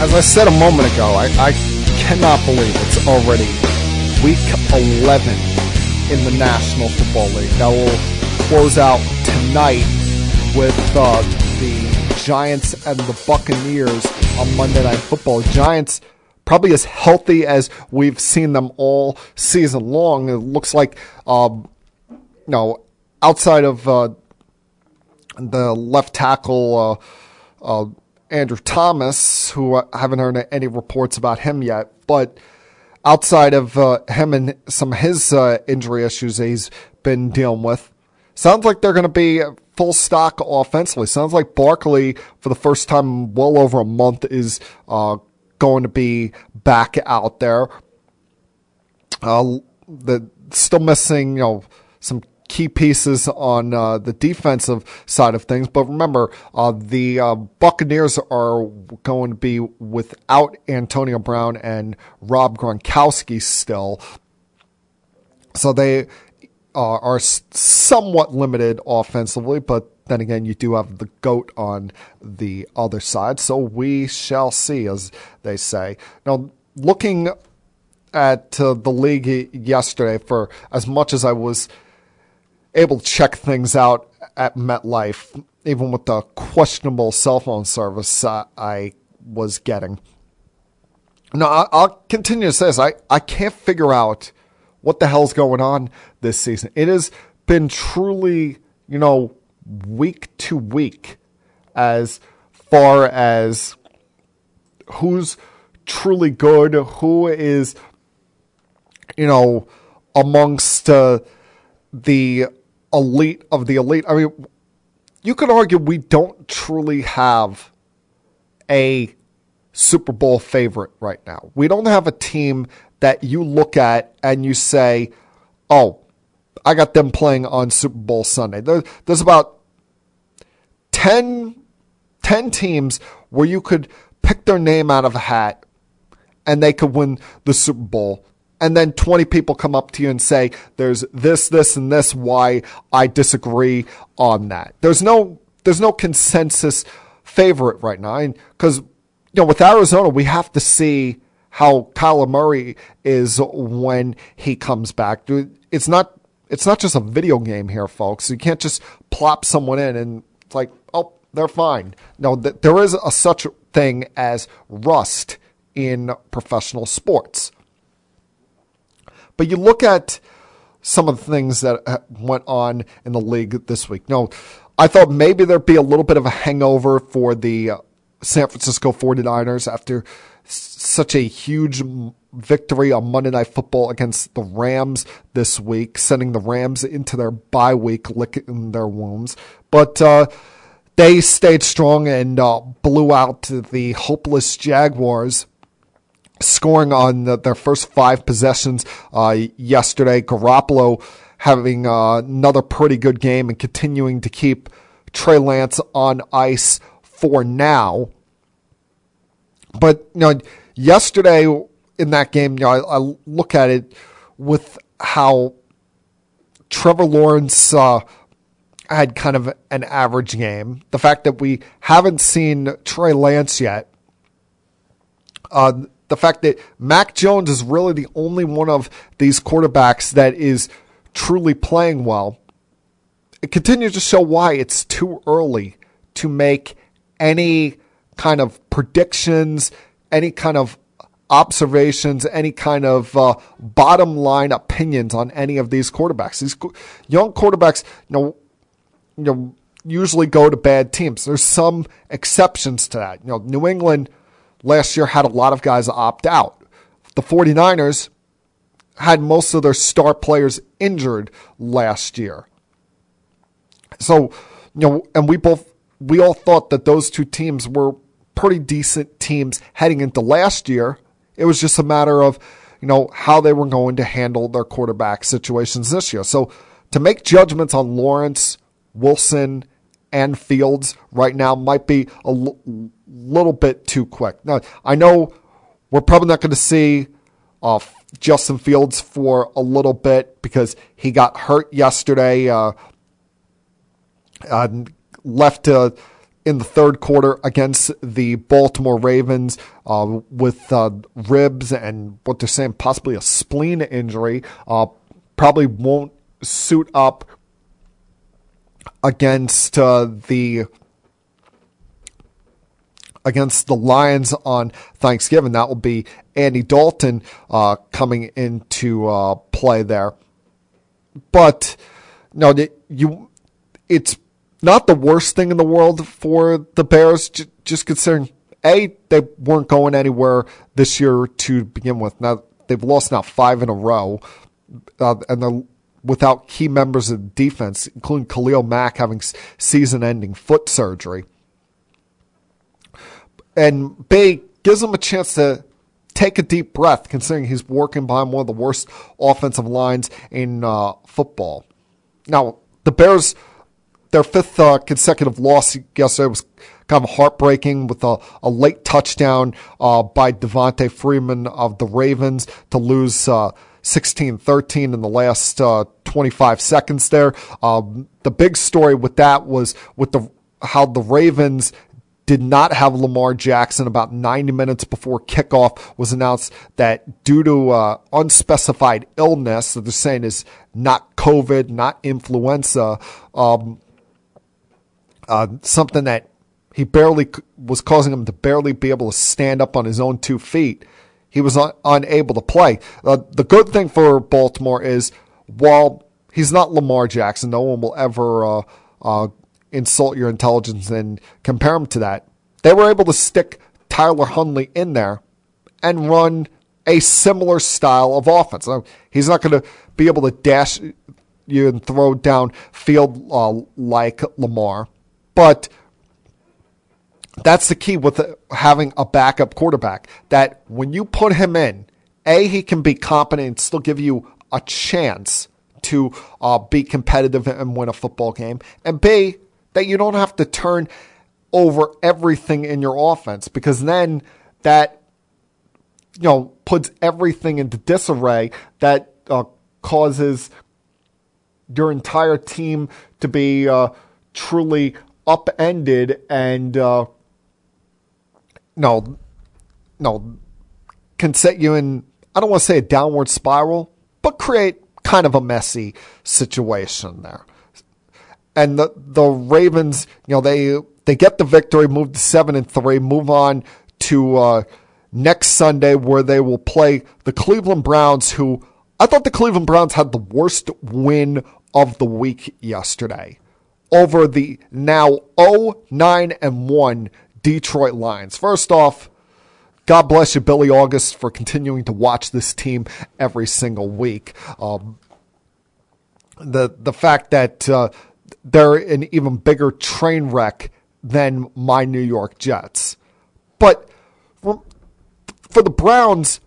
As I said a moment ago, I, I cannot believe it's already week 11 in the National Football League. That will close out tonight with uh, the Giants and the Buccaneers on Monday Night Football. Giants probably as healthy as we've seen them all season long. It looks like, um, you know, outside of uh, the left tackle, uh, uh, Andrew Thomas, who I haven't heard any reports about him yet, but outside of uh, him and some of his uh, injury issues he's been dealing with, sounds like they're going to be full stock offensively. Sounds like Barkley, for the first time well over a month, is uh, going to be back out there. Uh, the still missing, you know, some key pieces on uh, the defensive side of things. But remember, uh, the uh, Buccaneers are going to be without Antonio Brown and Rob Gronkowski still. So they uh, are somewhat limited offensively, but then again, you do have the goat on the other side. So we shall see, as they say. Now, looking at uh, the league yesterday, for as much as I was able to check things out at MetLife, even with the questionable cell phone service uh, I was getting. Now, I'll continue to say this. I, I can't figure out what the hell's going on this season. It has been truly, you know, week to week as far as who's truly good, who is, you know, amongst uh, the elite of the elite. I mean, you could argue we don't truly have a Super Bowl favorite right now. We don't have a team that you look at and you say, oh, I got them playing on Super Bowl Sunday. There, there's about 10, 10 teams where you could pick their name out of a hat and they could win the Super Bowl. And then 20 people come up to you and say, there's this, this, and this, why I disagree on that. There's no, there's no consensus favorite right now. Because, you know, with Arizona, we have to see how Kyler Murray is when he comes back. It's not, it's not just a video game here, folks. You can't just plop someone in and it's like, oh, they're fine. No, th- there is a such thing as rust in professional sports. But you look at some of the things that uh, went on in the league this week. No, I thought maybe there'd be a little bit of a hangover for the uh, San Francisco 49ers after such a huge victory on Monday Night Football against the Rams this week, sending the Rams into their bye week, licking their wounds. But uh, they stayed strong and uh, blew out the hopeless Jaguars. Scoring on the, their first five possessions uh, yesterday. Garoppolo having uh, another pretty good game and continuing to keep Trey Lance on ice for now. But you know, yesterday in that game, you know, I, I look at it with how Trevor Lawrence uh, had kind of an average game. The fact that we haven't seen Trey Lance yet. Uh, the fact that Mac Jones is really the only one of these quarterbacks that is truly playing well. It continues to show why it's too early to make any kind of predictions, any kind of observations, any kind of uh, bottom line opinions on any of these quarterbacks. These young quarterbacks, you know, you know, usually go to bad teams. There's some exceptions to that. You know, New England last year had a lot of guys opt out. The 49ers had most of their star players injured last year. So, you know, and we both we all thought that those two teams were pretty decent teams heading into last year. It was just a matter of, you know, how they were going to handle their quarterback situations this year. So to make judgments on Lawrence, Wilson, and Fields right now might be a l- little bit too quick. Now, I know we're probably not going to see uh, Justin Fields for a little bit because he got hurt yesterday, uh, uh, left to in the third quarter against the Baltimore Ravens uh, with uh, ribs and what they're saying possibly a spleen injury. Uh, probably won't suit up against uh, the against the Lions on Thanksgiving. That will be Andy Dalton uh, coming into uh, play there. But no, you it's not the worst thing in the world for the Bears, just considering a they weren't going anywhere this year to begin with. Now they've lost now five in a row, uh, and they're without key members of the defense, including Khalil Mack having season-ending foot surgery. And B, gives him a chance to take a deep breath, considering he's working behind one of the worst offensive lines in uh, football. Now, the Bears, their fifth uh, consecutive loss yesterday was kind of heartbreaking with a, a late touchdown uh, by Devonta Freeman of the Ravens to lose uh, 16-13 in the last uh, 25 seconds there. Um, the big story with that was with the how the Ravens did not have Lamar Jackson about 90 minutes before kickoff was announced that due to uh, unspecified illness that they're saying is not COVID, not influenza, um, uh, something that he barely was causing him to barely be able to stand up on his own two feet. He was un- unable to play. Uh, the good thing for Baltimore is while he's not Lamar Jackson, no one will ever uh, uh insult your intelligence and compare him to that. They were able to stick Tyler Huntley in there and run a similar style of offense. Now, he's not going to be able to dash you and throw down field uh, like Lamar, but that's the key with having a backup quarterback. That when you put him in, a he can be competent and still give you a chance to uh, be competitive and win a football game, and b that you don't have to turn over everything in your offense because then that you know puts everything into disarray that uh, causes your entire team to be uh, truly upended and uh, no no can set you in I don't want to say a downward spiral but create kind of a messy situation there and the the Ravens, you know, they they get the victory, move to seven and three, move on to uh, next Sunday where they will play the Cleveland Browns, who I thought the Cleveland Browns had the worst win of the week yesterday over the now 0-9 and 1 Detroit Lions. First off, God bless you, Billy August, for continuing to watch this team every single week. Um, the the fact that uh, they're an even bigger train wreck than my New York Jets. But for the Browns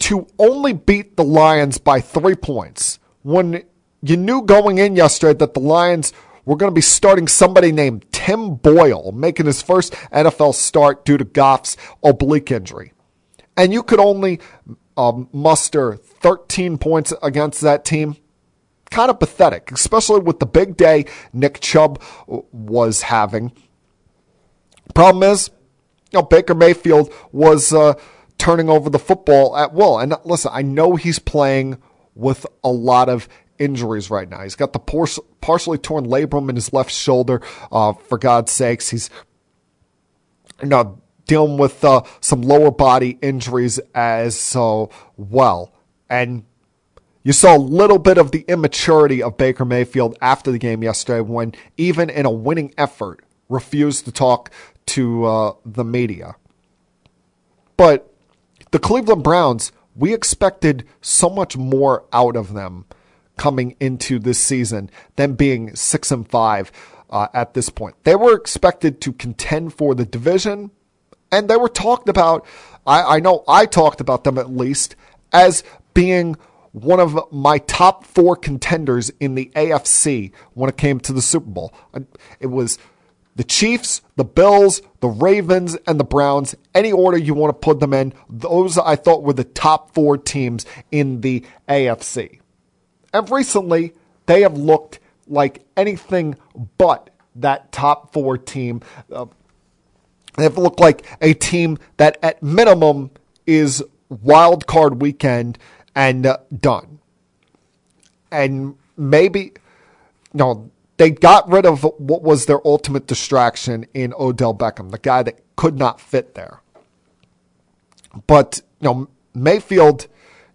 to only beat the Lions by three points when you knew going in yesterday that the Lions were going to be starting somebody named Tim Boyle, making his first NFL start due to Goff's oblique injury. And you could only um, muster 13 points against that team kind of pathetic, especially with the big day Nick Chubb was having. Problem is, you know, Baker Mayfield was uh, turning over the football at will. And listen, I know he's playing with a lot of injuries right now. He's got the por- partially torn labrum in his left shoulder. Uh, for God's sakes, he's you know, dealing with uh, some lower body injuries as so well. And you saw a little bit of the immaturity of Baker Mayfield after the game yesterday when, even in a winning effort, refused to talk to uh, the media. But the Cleveland Browns, we expected so much more out of them coming into this season than being six and five uh, at this point. They were expected to contend for the division, and they were talked about. I, I know I talked about them at least as being one of my top four contenders in the AFC when it came to the Super Bowl. It was the Chiefs, the Bills, the Ravens, and the Browns. Any order you want to put them in, those I thought were the top four teams in the AFC. And recently, they have looked like anything but that top four team. Uh, they've looked like a team that, at minimum, is wild card weekend and uh, done. And maybe, no, they got rid of what was their ultimate distraction in Odell Beckham, the guy that could not fit there. But, you know, Mayfield,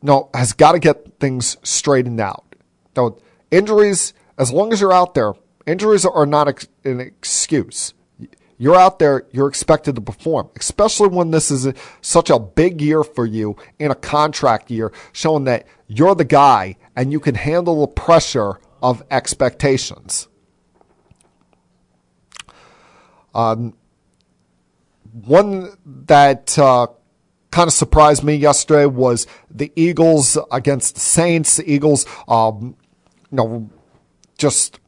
you know, has got to get things straightened out. You know, injuries, as long as you're out there, injuries are not an excuse. You're out there, you're expected to perform, especially when this is such a big year for you in a contract year, showing that you're the guy and you can handle the pressure of expectations. Um, one that uh, kind of surprised me yesterday was the Eagles against the Saints. The Eagles, um, you know, just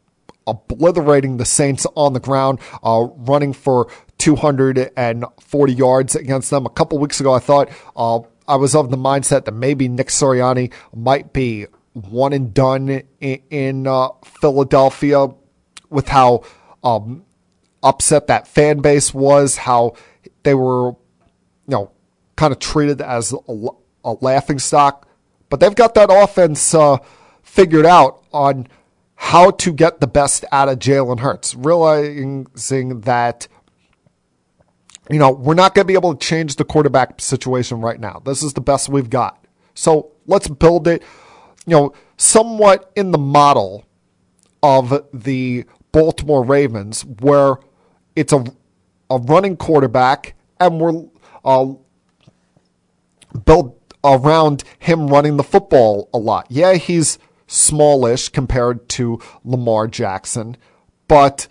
obliterating the Saints on the ground, uh, running for 240 yards against them. A couple weeks ago, I thought uh, I was of the mindset that maybe Nick Sirianni might be one and done in, in uh, Philadelphia with how um, upset that fan base was, how they were, you know, kind of treated as a, a laughing stock. But they've got that offense uh, figured out on how to get the best out of Jalen Hurts, realizing that you know, we're not going to be able to change the quarterback situation right now. This is the best we've got. So let's build it, you know, somewhat in the model of the Baltimore Ravens, where it's a, a running quarterback and we're uh, built around him running the football a lot. Yeah, he's smallish compared to Lamar Jackson, but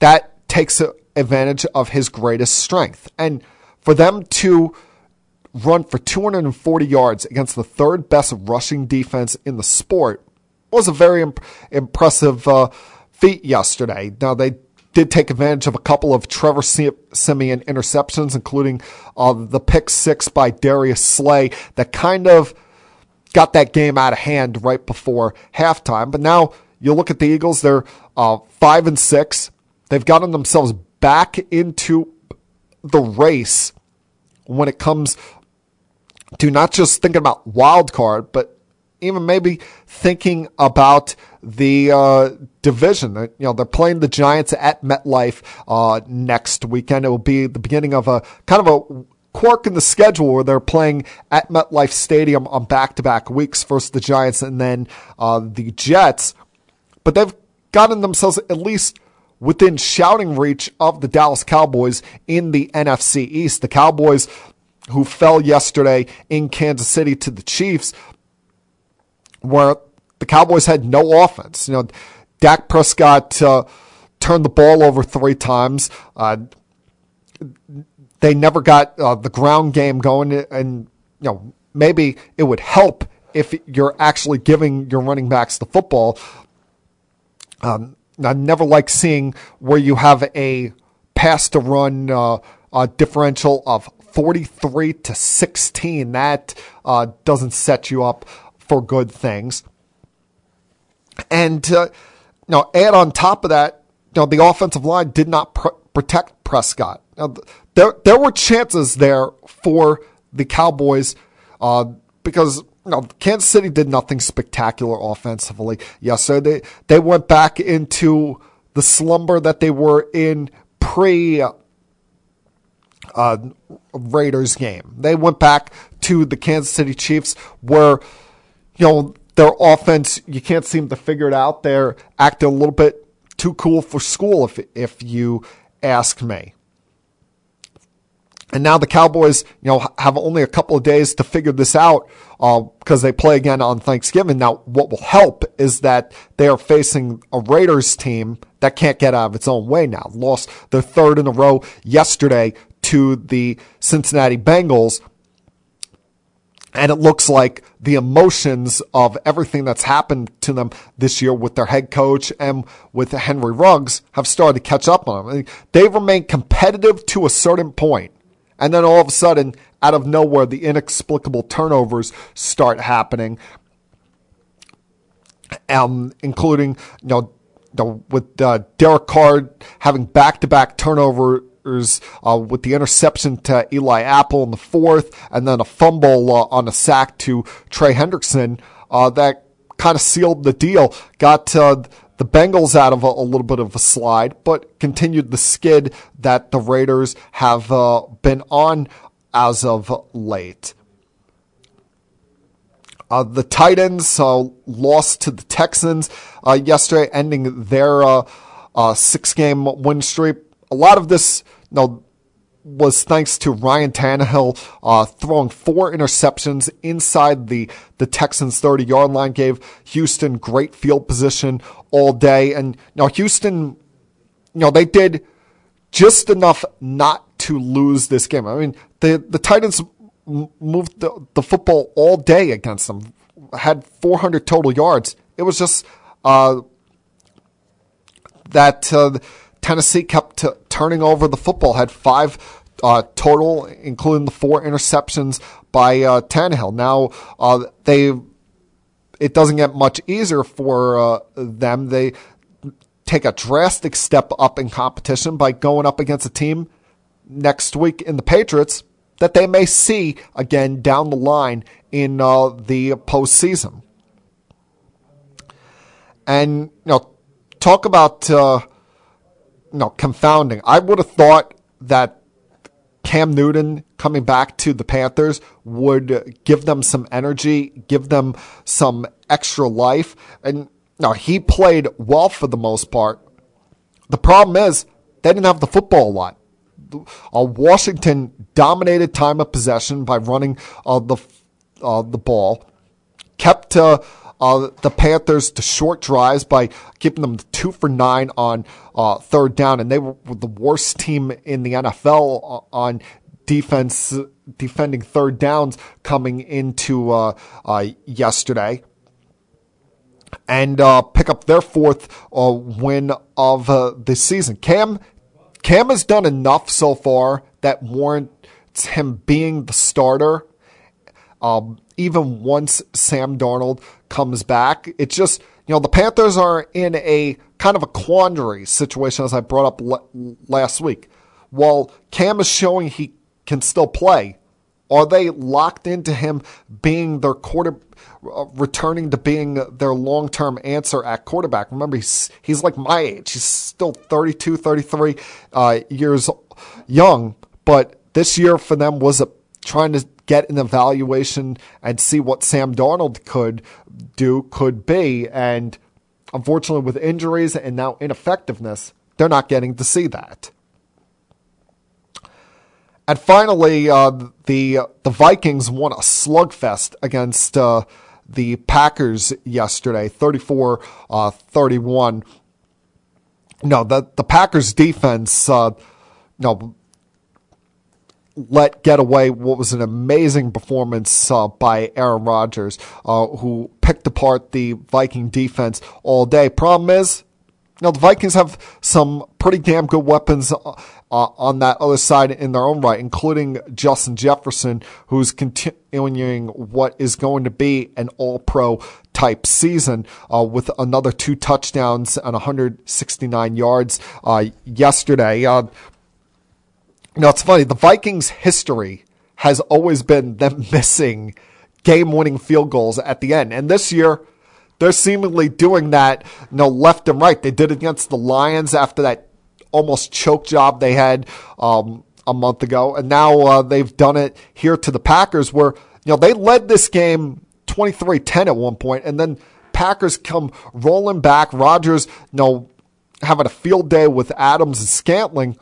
that takes advantage of his greatest strength. And for them to run for 240 yards against the third best rushing defense in the sport was a very imp- impressive uh, feat yesterday. Now, they did take advantage of a couple of Trevor Siemian interceptions, including uh, the pick six by Darius Slay that kind of got that game out of hand right before halftime. But now you look at the Eagles; they're uh, five and six. They've gotten themselves back into the race when it comes to not just thinking about wild card, but even maybe thinking about the uh, division. You know, they're playing the Giants at MetLife uh, next weekend. It will be the beginning of a kind of a quirk in the schedule where they're playing at MetLife Stadium on back-to-back weeks. First the Giants and then uh, the Jets. But they've gotten themselves at least within shouting reach of the Dallas Cowboys in the NFC East. The Cowboys who fell yesterday in Kansas City to the Chiefs, where the Cowboys had no offense. You know, Dak Prescott uh, turned the ball over three times. Uh, they never got uh, the ground game going, and you know maybe it would help if you're actually giving your running backs the football. Um, I never like seeing where you have a pass to run uh, differential of 43 to 16. That uh, doesn't set you up for good things. And uh, know, add on top of that, you know, the offensive line did not pr- protect Prescott. Now, there there were chances there for the Cowboys uh, because no, Kansas City did nothing spectacular offensively. Yes, so they they went back into the slumber that they were in pre uh, Raiders game. They went back to the Kansas City Chiefs where you know their offense you can't seem to figure it out. They're acting a little bit too cool for school if if you ask me. And now the Cowboys, you know, have only a couple of days to figure this out because uh, they play again on Thanksgiving. Now, what will help is that they are facing a Raiders team that can't get out of its own way now. Lost their third in a row yesterday to the Cincinnati Bengals. And it looks like the emotions of everything that's happened to them this year with their head coach and with Henry Ruggs have started to catch up on them. They remain competitive to a certain point and then all of a sudden, out of nowhere, the inexplicable turnovers start happening, um, including you know, know with uh, Derek Carr having back-to-back turnovers uh, with the interception to Eli Apple in the fourth, and then a fumble uh, on a sack to Trey Hendrickson. Uh, that kind of sealed the deal. Got uh, the Bengals out of a, a, little bit of a slide, but continued the skid that the Raiders have uh, been on as of late. Uh, the Titans uh, lost to the Texans uh, yesterday, ending their uh, uh, six-game win streak. A lot of this, you know, was thanks to Ryan Tannehill uh, throwing four interceptions inside the the Texans 30 yard line, gave Houston great field position all day. And you know, Houston, you know, they did just enough not to lose this game. I mean, the the Titans moved the, the football all day against them, had 400 total yards. It was just uh, that uh, Tennessee kept t- turning over the football, had five uh, total, including the four interceptions by uh, Tannehill. Now uh, they, it doesn't get much easier for uh, them. They take a drastic step up in competition by going up against a team next week in the Patriots that they may see again down the line in uh, the postseason. And you know, talk about uh, know confounding. I would have thought that Cam Newton coming back to the Panthers would give them some energy, give them some extra life, and now he played well for the most part. The problem is they didn't have the football a lot. Uh, Washington dominated time of possession by running uh, the uh, the ball, kept uh, uh, the Panthers to short drives by keeping them two for nine on uh, third down, and they were the worst team in the NFL on defense defending third downs coming into yesterday and uh, pick up their fourth uh, win of uh, the season. Cam Cam has done enough so far that warrants him being the starter. Um, even once Sam Darnold comes back, it's just you know the Panthers are in a kind of a quandary situation, as I brought up l- last week. While Cam is showing he can still play, are they locked into him being their quarter, uh, returning to being their long term answer at quarterback? Remember, he's, he's like my age. He's still 32, 33 uh, years young, but this year for them was a, trying to get an evaluation and see what Sam Darnold could do, could be. And unfortunately, with injuries and now ineffectiveness, they're not getting to see that. And finally, uh, the the Vikings won a slugfest against uh, the Packers yesterday, 34 uh, 31. No, the, the Packers defense, uh, no, let get away what was an amazing performance uh, by Aaron Rodgers, uh, who picked apart the Viking defense all day. Problem is, you know, the Vikings have some pretty damn good weapons uh, on that other side in their own right, including Justin Jefferson, who's continuing what is going to be an all pro type season uh, with another two touchdowns and 169 yards uh, yesterday. You know, it's funny. The Vikings' history has always been them <laughs> missing game winning field goals at the end. And this year, they're seemingly doing that, you know, left and right. They did it against the Lions after that almost choke job they had um, a month ago, and now uh, they've done it here to the Packers, where you know they led this game 23-10 at one point, and then Packers come rolling back. Rodgers, you know, having a field day with Adams and Scantling,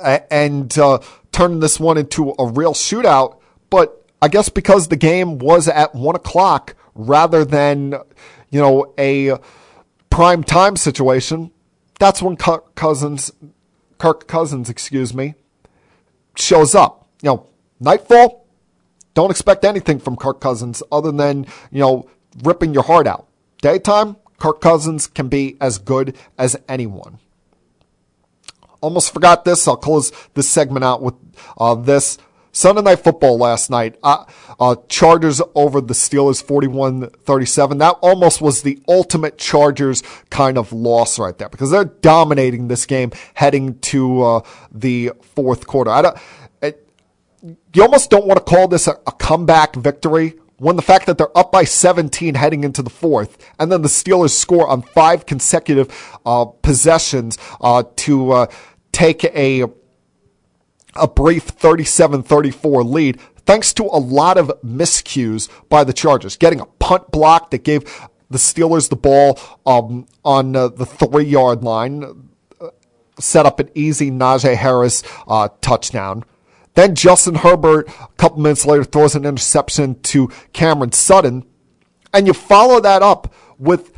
and uh, turning this one into a real shootout. But I guess because the game was at one o'clock, rather than, you know, a prime time situation, that's when Kirk Cousins, Kirk Cousins, excuse me, shows up. You know, nightfall, don't expect anything from Kirk Cousins other than, you know, ripping your heart out. Daytime, Kirk Cousins can be as good as anyone. Almost forgot this. I'll close this segment out with uh, this. Sunday Night Football last night, uh, uh, Chargers over the Steelers 41-37. That almost was the ultimate Chargers kind of loss right there because they're dominating this game heading to uh, the fourth quarter. I don't, it, you almost don't want to call this a, a comeback victory when the fact that they're up by 17 heading into the fourth, and then the Steelers score on five consecutive uh, possessions uh, to uh, take a a brief 37-34 lead thanks to a lot of miscues by the Chargers, getting a punt block that gave the Steelers the ball um, on uh, the three yard line, uh, set up an easy Najee Harris uh, touchdown. Then Justin Herbert, a couple minutes later, throws an interception to Cameron Sutton. And you follow that up with,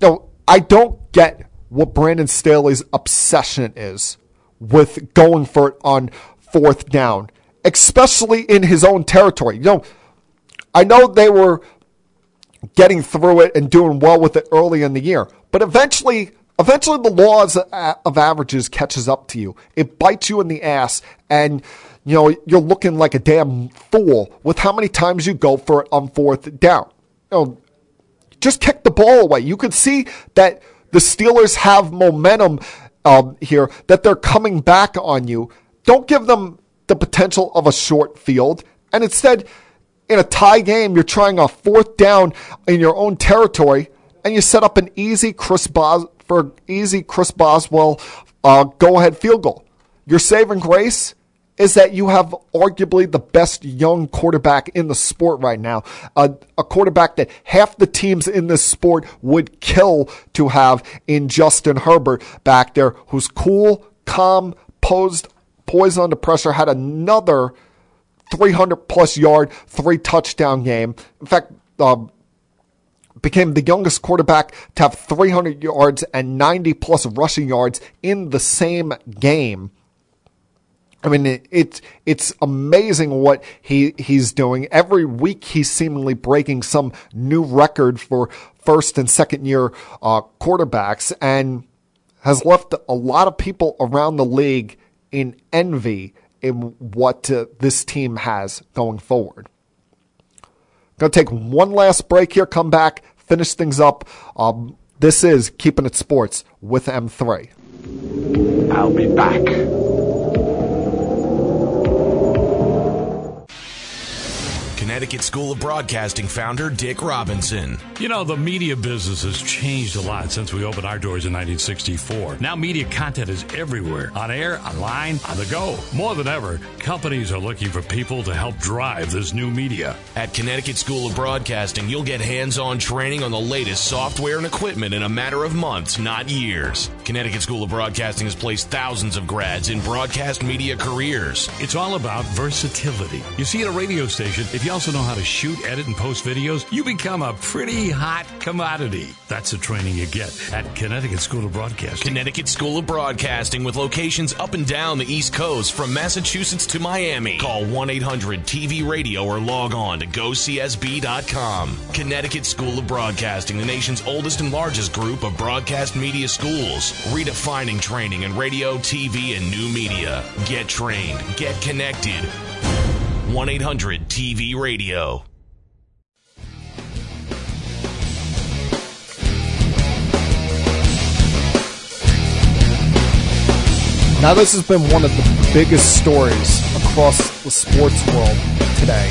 you know, I don't get what Brandon Staley's obsession is with going for it on fourth down, especially in his own territory. You know, I know they were getting through it and doing well with it early in the year, but eventually eventually the laws of averages catches up to you. It bites you in the ass and you know, you're looking like a damn fool with how many times you go for it on fourth down. You know, just kick the ball away. You could see that the Steelers have momentum um, here, that they're coming back on you. Don't give them the potential of a short field. And instead, in a tie game, you're trying a fourth down in your own territory, and you set up an easy Chris Bos- for easy Chris Boswell uh, go ahead field goal. Your saving grace is that you have arguably the best young quarterback in the sport right now. a quarterback that half the teams in this sport would kill to have in Justin Herbert back there, who's cool, calm, posed, poised under pressure, had another 300 plus yard, three touchdown game. In fact, uh, became the youngest quarterback to have 300 yards and 90 plus rushing yards in the same game. I mean, it, it's it's amazing what he he's doing. Every week, he's seemingly breaking some new record for first and second year uh, quarterbacks, and has left a lot of people around the league in envy in what uh, this team has going forward. To take one last break here, come back, finish things up. Um, this is Keeping It Sports with M3. I'll be back. Connecticut School of Broadcasting founder Dick Robinson. You know, the media business has changed a lot since we opened our doors in 1964. Now, media content is everywhere on air, online, on the go. More than ever, companies are looking for people to help drive this new media. At Connecticut School of Broadcasting, you'll get hands on training on the latest software and equipment in a matter of months, not years. Connecticut School of Broadcasting has placed thousands of grads in broadcast media careers. It's all about versatility. You see, at a radio station, if you also know how to shoot, edit, and post videos, you become a pretty hot commodity. That's the training you get at Connecticut School of Broadcasting. Connecticut School of Broadcasting with locations up and down the East Coast from Massachusetts to Miami. Call 1 800 TV Radio or log on to gocsb.com. Connecticut School of Broadcasting, the nation's oldest and largest group of broadcast media schools, redefining training in radio, TV, and new media. Get trained, get connected. 1 800 TV Radio. Now, this has been one of the biggest stories across the sports world today.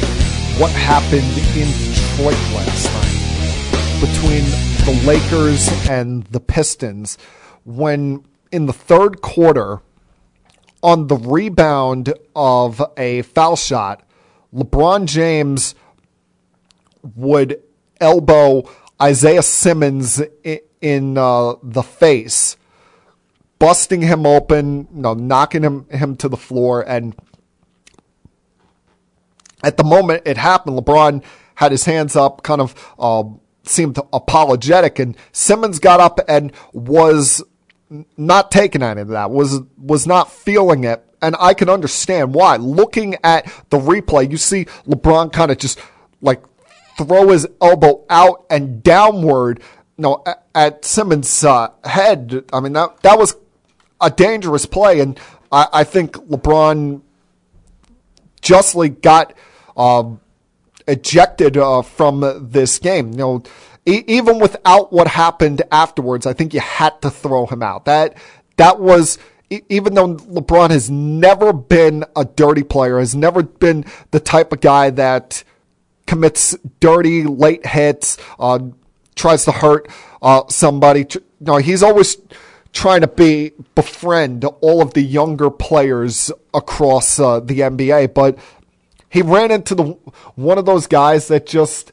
What happened in Detroit last night between the Lakers and the Pistons when in the third quarter, on the rebound of a foul shot, LeBron James would elbow Isaiah Simmons in, in uh, the face, busting him open, you know, knocking him him to the floor. And at the moment it happened, LeBron had his hands up, kind of uh, seemed apologetic, and Simmons got up and was not taking any of that, was was not feeling it and I can understand why. Looking at the replay, you see LeBron kind of just like throw his elbow out and downward, you know, at, at Simmons' uh, head. I mean, that that was a dangerous play, and I, I think LeBron justly got um, ejected uh, from this game. You know, even without what happened afterwards, I think you had to throw him out. That that was even though LeBron has never been a dirty player, has never been the type of guy that commits dirty late hits, uh, tries to hurt uh, somebody. No, he's always trying to be befriend all of the younger players across uh, the NBA. But he ran into the one of those guys that just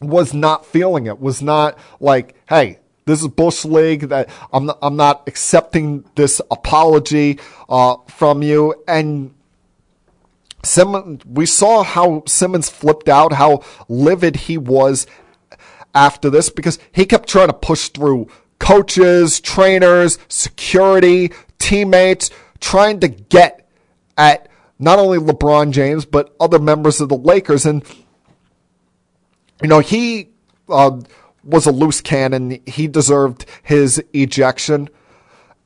was not feeling it. Was not like, hey, this is Bush League. That I'm not, I'm not accepting this apology uh, from you. And Simmons, we saw how Simmons flipped out, how livid he was after this because he kept trying to push through coaches, trainers, security, teammates, trying to get at not only LeBron James but other members of the Lakers. And you know, he uh, was a loose cannon. He deserved his ejection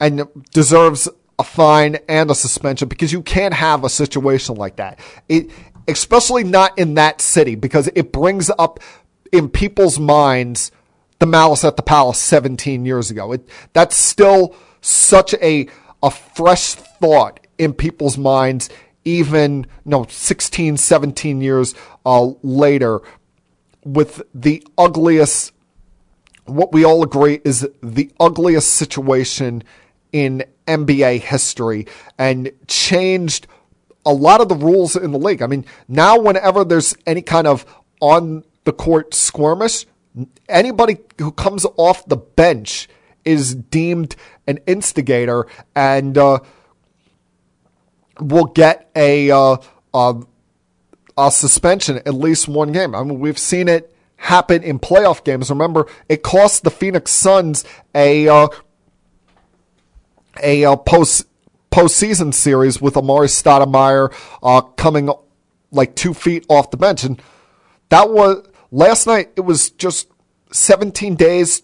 and deserves a fine and a suspension because you can't have a situation like that. It, especially not in that city because it brings up in people's minds the malice at the palace 17 years ago. It, that's still such a, a fresh thought in people's minds, even, know, 16, 17 years uh, later with the ugliest, what we all agree is the ugliest situation in NBA history and changed a lot of the rules in the league. I mean, now whenever there's any kind of on the court skirmish, anybody who comes off the bench is deemed an instigator and uh, will get a, uh, a a suspension at least one game. I mean, we've seen it happen in playoff games. Remember, it cost the Phoenix Suns a uh, a uh, post postseason series with Amar'e Stoudemire uh, coming like two feet off the bench, and that was last night. It was just 17 days,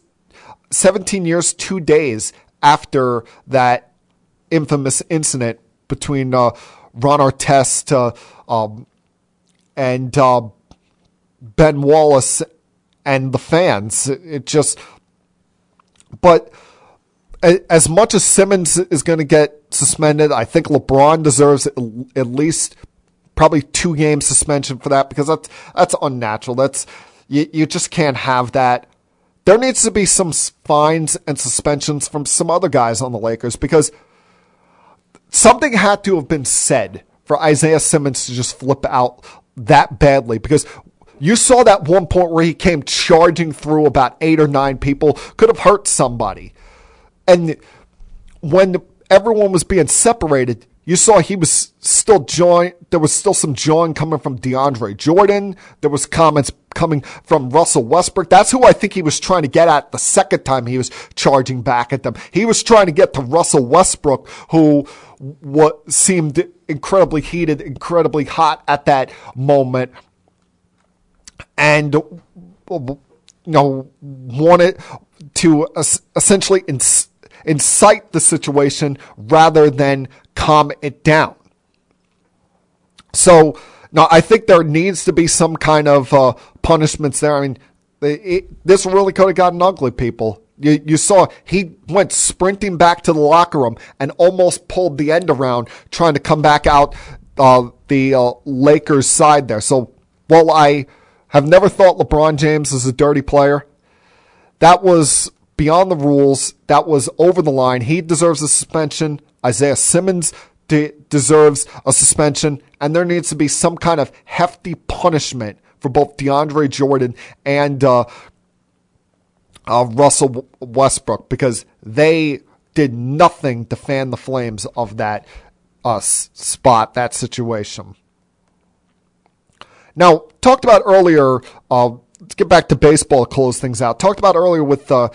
17 years, two days after that infamous incident between uh, Ron Artest uh, um, and uh, Ben Wallace and the fans. It just, but as much as Simmons is going to get suspended, I think LeBron deserves at least probably two game suspension for that because that's that's unnatural. That's you, you just can't have that. There needs to be some fines and suspensions from some other guys on the Lakers because something had to have been said for Isaiah Simmons to just flip out that badly because you saw that one point where he came charging through about eight or nine people, could have hurt somebody. And when everyone was being separated, you saw he was still jawing. There was still some jawing coming from DeAndre Jordan. There was comments coming from Russell Westbrook. That's who I think he was trying to get at the second time he was charging back at them. He was trying to get to Russell Westbrook, who what seemed incredibly heated, incredibly hot at that moment, and you know wanted to essentially incite the situation rather than calm it down. So now I think there needs to be some kind of uh, punishments there. I mean, it, it, this really could have gotten ugly, people. You, you saw he went sprinting back to the locker room and almost pulled the end around trying to come back out uh, the uh, Lakers side there. So while I have never thought LeBron James was a dirty player, that was beyond the rules. That was over the line. He deserves a suspension. Isaiah Simmons de- deserves a suspension, and there needs to be some kind of hefty punishment for both DeAndre Jordan and uh, uh, Russell Westbrook because they did nothing to fan the flames of that uh, spot, that situation. Now, talked about earlier, uh, let's get back to baseball close things out. Talked about earlier with uh,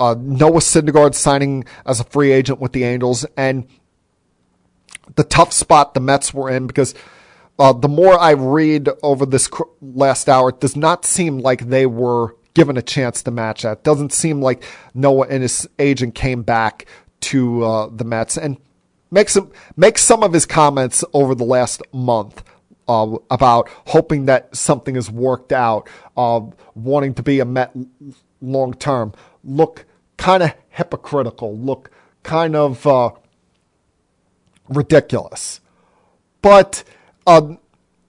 uh, Noah Syndergaard signing as a free agent with the Angels and the tough spot the Mets were in because uh, the more I read over this last hour, it does not seem like they were given a chance to match that. It doesn't seem like Noah and his agent came back to uh, the Mets and makes some makes some of his comments over the last month uh, about hoping that something has worked out, uh, wanting to be a Met long term, look kind of hypocritical, look kind of uh, ridiculous. But um,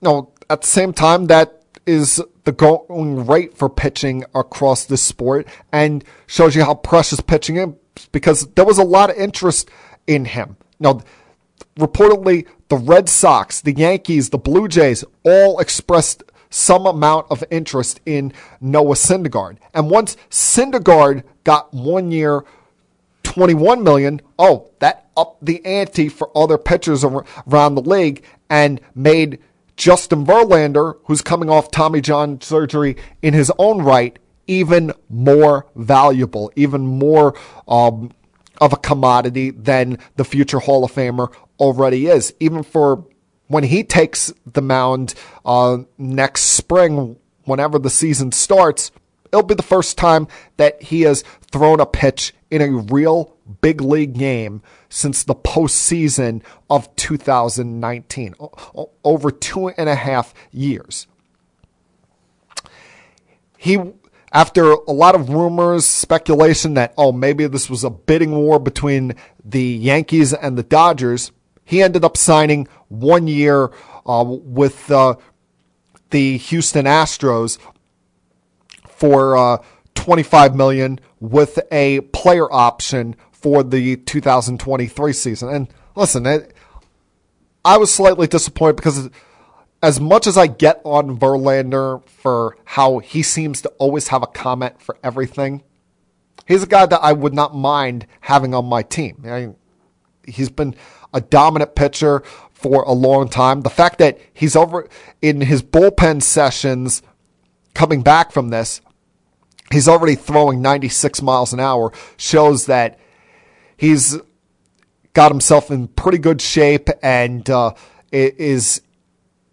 no, at the same time, that is the going rate for pitching across this sport and shows you how precious pitching is because there was a lot of interest in him. Now, reportedly, the Red Sox, the Yankees, the Blue Jays all expressed some amount of interest in Noah Syndergaard. And once Syndergaard got one year, 21 million, oh, that upped the ante for other pitchers around the league and made Justin Verlander, who's coming off Tommy John surgery in his own right, even more valuable, even more um, of a commodity than the future Hall of Famer already is. Even for when he takes the mound uh, next spring, whenever the season starts, it'll be the first time that he has thrown a pitch in a real big league game since the postseason of 2019, o- over two and a half years. He, after a lot of rumors, speculation that, oh, maybe this was a bidding war between the Yankees and the Dodgers, he ended up signing one year uh, with uh, the Houston Astros for uh, 25 million with a player option for the 2023 season. And listen, it, I was slightly disappointed because as much as I get on Verlander for how he seems to always have a comment for everything, he's a guy that I would not mind having on my team. I mean, he's been a dominant pitcher for a long time. The fact that he's over in his bullpen sessions coming back from this, he's already throwing 96 miles an hour shows that he's got himself in pretty good shape and uh, is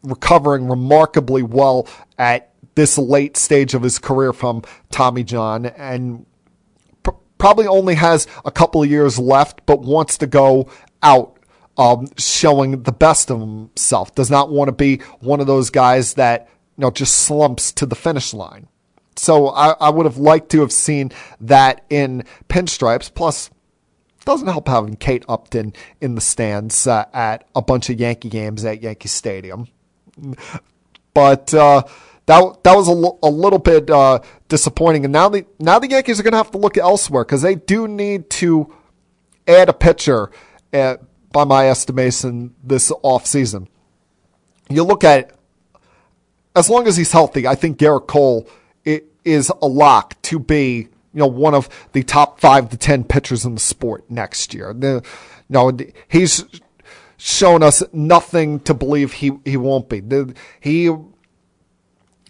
recovering remarkably well at this late stage of his career from Tommy John and pr- probably only has a couple of years left, but wants to go out um, showing the best of himself. Does not want to be one of those guys that you know just slumps to the finish line. So I, I would have liked to have seen that in pinstripes. Plus, doesn't help having Kate Upton in the stands uh, at a bunch of Yankee games at Yankee Stadium. But uh, that that was a, l- a little bit uh, disappointing. And now the now the Yankees are going to have to look elsewhere because they do need to add a pitcher. At, by my estimation, this offseason. You look at as long as he's healthy, I think Gerrit Cole is a lock to be you know one of the top five to ten pitchers in the sport next year. The, you know, he's shown us nothing to believe he he won't be. The, he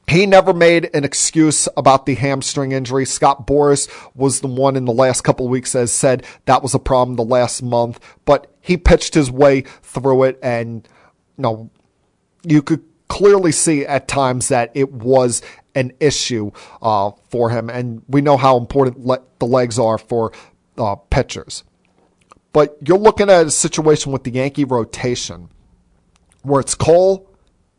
he never made an excuse about the hamstring injury. Scott Boras was the one in the last couple weeks that said that was a problem the last month, but he pitched his way through it and you know you could clearly see at times that it was an issue uh, for him, and we know how important le- the legs are for uh, pitchers. But you're looking at a situation with the Yankee rotation where it's Cole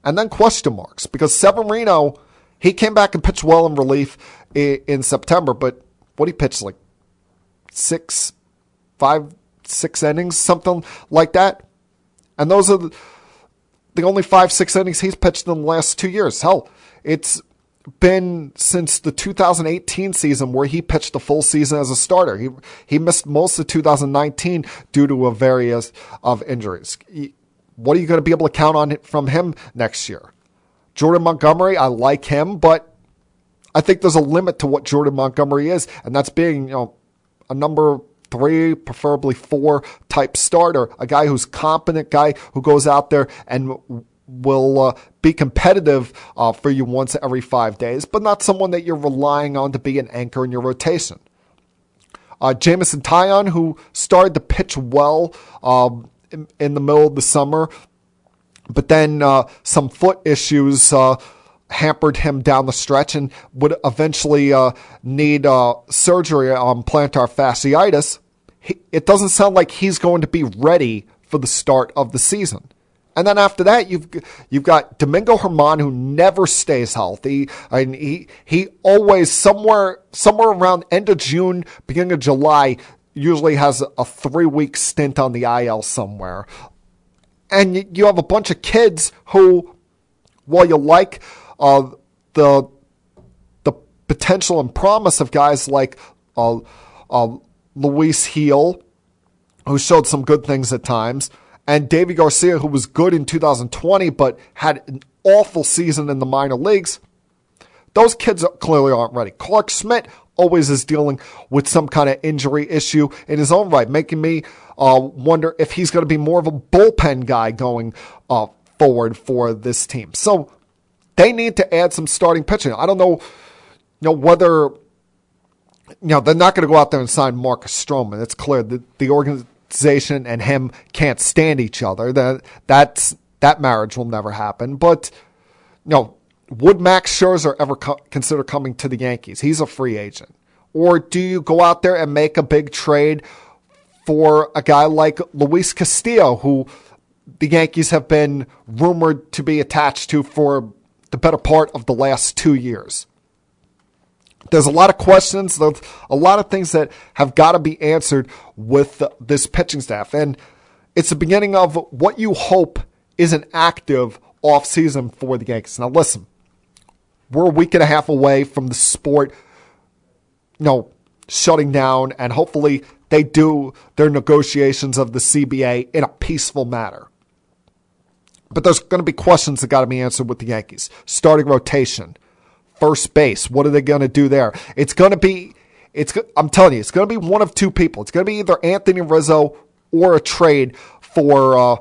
and then question marks because Severino, he came back and pitched well in relief in, in September, but what he pitched like six, five, six innings, something like that. And those are the, the only five, six innings he's pitched in the last two years. Hell, it's been since the 2018 season where he pitched the full season as a starter. He he missed most of 2019 due to a various of injuries. What are you going to be able to count on from him next year? Jordan Montgomery, I like him, but I think there's a limit to what Jordan Montgomery is, and that's being you know a number three, preferably four type starter, a guy who's competent, guy who goes out there and will uh, be competitive uh, for you once every five days, but not someone that you're relying on to be an anchor in your rotation. Uh, Jameson Taillon, who started to pitch well um, in, in, the middle of the summer, but then uh, some foot issues uh, hampered him down the stretch and would eventually uh, need surgery on plantar fasciitis. It doesn't sound like he's going to be ready for the start of the season. And then after that, you've you've got Domingo Germán, who never stays healthy. and he he always somewhere somewhere around end of June, beginning of July, usually has a three week stint on the IL somewhere. And you have a bunch of kids who, while you like uh, the the potential and promise of guys like uh, uh, Luis Gil, who showed some good things at times and Deivi Garcia, who was good in 2020 but had an awful season in the minor leagues. Those kids clearly aren't ready. Clarke Schmidt always is dealing with some kind of injury issue in his own right, making me uh, wonder if he's going to be more of a bullpen guy going uh, forward for this team. So they need to add some starting pitching. I don't know, you know whether you know, they're not going to go out there and sign Marcus Stroman. It's clear that the organization and him can't stand each other. That that's that marriage will never happen. But you know, would Max Scherzer ever co- consider coming to the Yankees? He's a free agent. Or do you go out there and make a big trade for a guy like Luis Castillo, who the Yankees have been rumored to be attached to for the better part of the last two years? There's a lot of questions. A lot of things that have got to be answered with this pitching staff. And it's the beginning of what you hope is an active offseason for the Yankees. Now, listen, we're a week and a half away from the sport, you know, shutting down, and hopefully they do their negotiations of the CBA in a peaceful manner. But there's going to be questions that got to be answered with the Yankees. Starting rotation, first base. What are they going to do there? It's going to be, it's. I'm telling you, it's going to be one of two people. It's going to be either Anthony Rizzo or a trade for uh,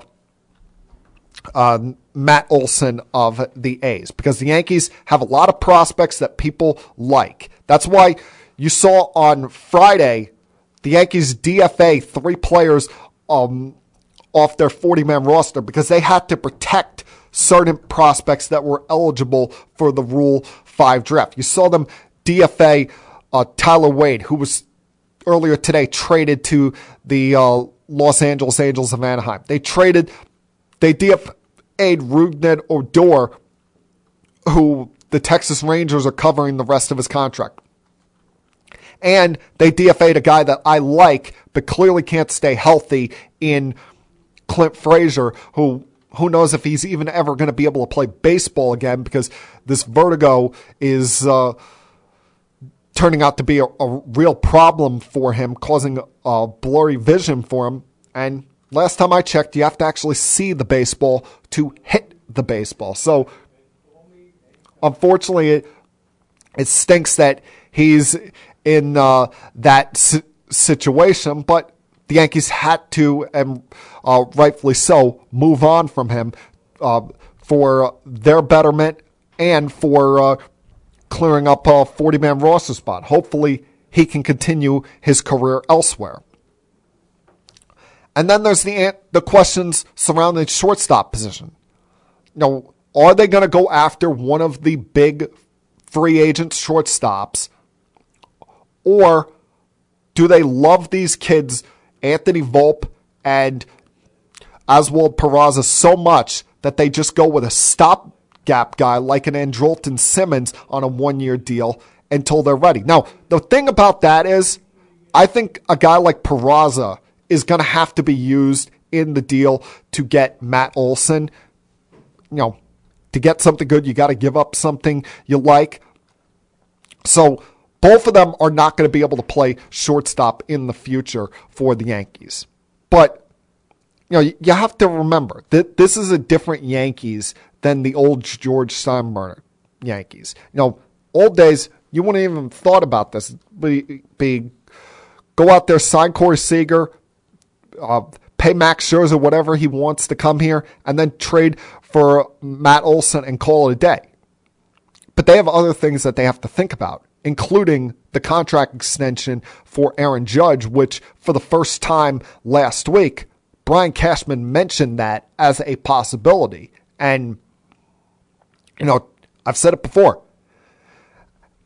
uh, Matt Olson of the A's because the Yankees have a lot of prospects that people like. That's why you saw on Friday the Yankees DFA three players um, off their 40 man roster because they had to protect certain prospects that were eligible for the Rule 5 draft. You saw them DFA uh, Tyler Wade, who was earlier today traded to the uh, Los Angeles Angels of Anaheim. They traded, they DFA'd Rougned Odor, who the Texas Rangers are covering the rest of his contract. And they DFA'd a guy that I like, but clearly can't stay healthy in Clint Frazier, who who knows if he's even ever going to be able to play baseball again because this vertigo is uh, turning out to be a, a, real problem for him, causing a blurry vision for him. And last time I checked, you have to actually see the baseball to hit the baseball. So, unfortunately, it, it stinks that he's in uh, that si- situation, but the Yankees had to, and uh, rightfully so, move on from him uh, for their betterment and for uh, clearing up a 40 man roster spot. Hopefully, he can continue his career elsewhere. And then there's the the questions surrounding shortstop position. Know, are they going to go after one of the big free agent shortstops, or do they love these kids Anthony Volpe and Oswald Peraza so much that they just go with a stopgap guy like an Andrelton Simmons on a one year deal until they're ready. Now, the thing about that is, I think a guy like Peraza is going to have to be used in the deal to get Matt Olson. You know, to get something good, you got to give up something you like. So both of them are not going to be able to play shortstop in the future for the Yankees. But you know, you have to remember that this is a different Yankees than the old George Steinbrenner Yankees. You know, old days you wouldn't even have thought about this. Be, be go out there, sign Corey Seager, uh, pay Max Scherzer whatever he wants to come here, and then trade for Matt Olson and call it a day. But they have other things that they have to think about including the contract extension for Aaron Judge, which for the first time last week, Brian Cashman mentioned that as a possibility. And, you know, I've said it before.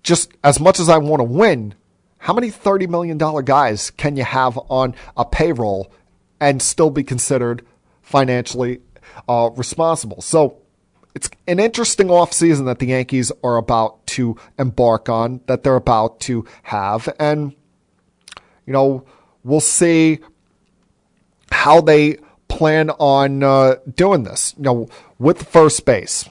Just as much as I want to win, how many $30 million guys can you have on a payroll and still be considered financially uh, responsible? So, it's an interesting offseason that the Yankees are about to embark on, that they're about to have. And, you know, we'll see how they plan on uh, doing this. You know, with first base.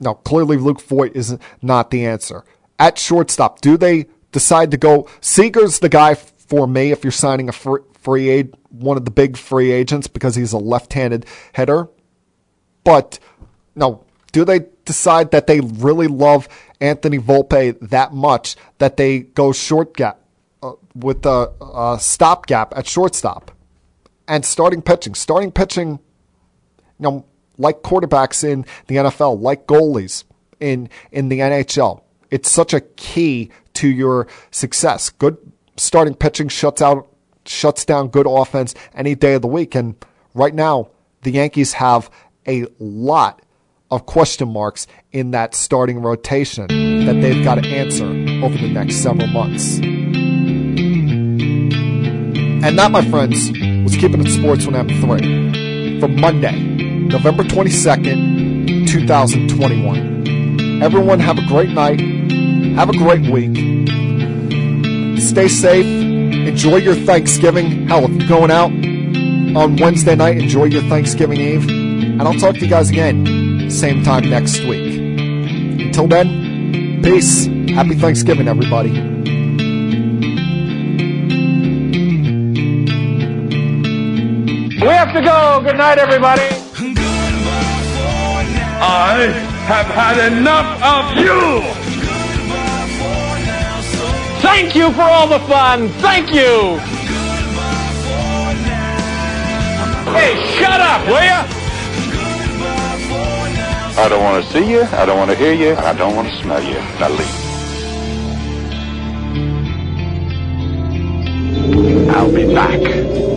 Now, clearly Luke Voit is not the answer. At shortstop, do they decide to go? Seager's the guy for me if you're signing a free, free aid, one of the big free agents because he's a left-handed hitter. But no, do they decide that they really love Anthony Volpe that much that they go short gap uh, with a, a stopgap at shortstop and starting pitching? Starting pitching, you know, like quarterbacks in the NFL, like goalies in in the NHL. It's such a key to your success. Good starting pitching shuts out shuts down good offense any day of the week. And right now, the Yankees have a lot of question marks in that starting rotation that they've got to answer over the next several months. And that, my friends, was Keeping It Sports on M3 for Monday, November 22nd, 2021. Everyone have a great night. Have a great week. Stay safe. Enjoy your Thanksgiving. Hell, if you're going out on Wednesday night, enjoy your Thanksgiving Eve. And I'll talk to you guys again, same time next week. Until then, peace. Happy Thanksgiving, everybody. To go. Good night, everybody. I have had enough of you! Thank you for all the fun. Thank you. Hey, shut up, will ya? I don't want to see you, I don't want to hear you, I don't want to smell you. Now leave. I'll be back.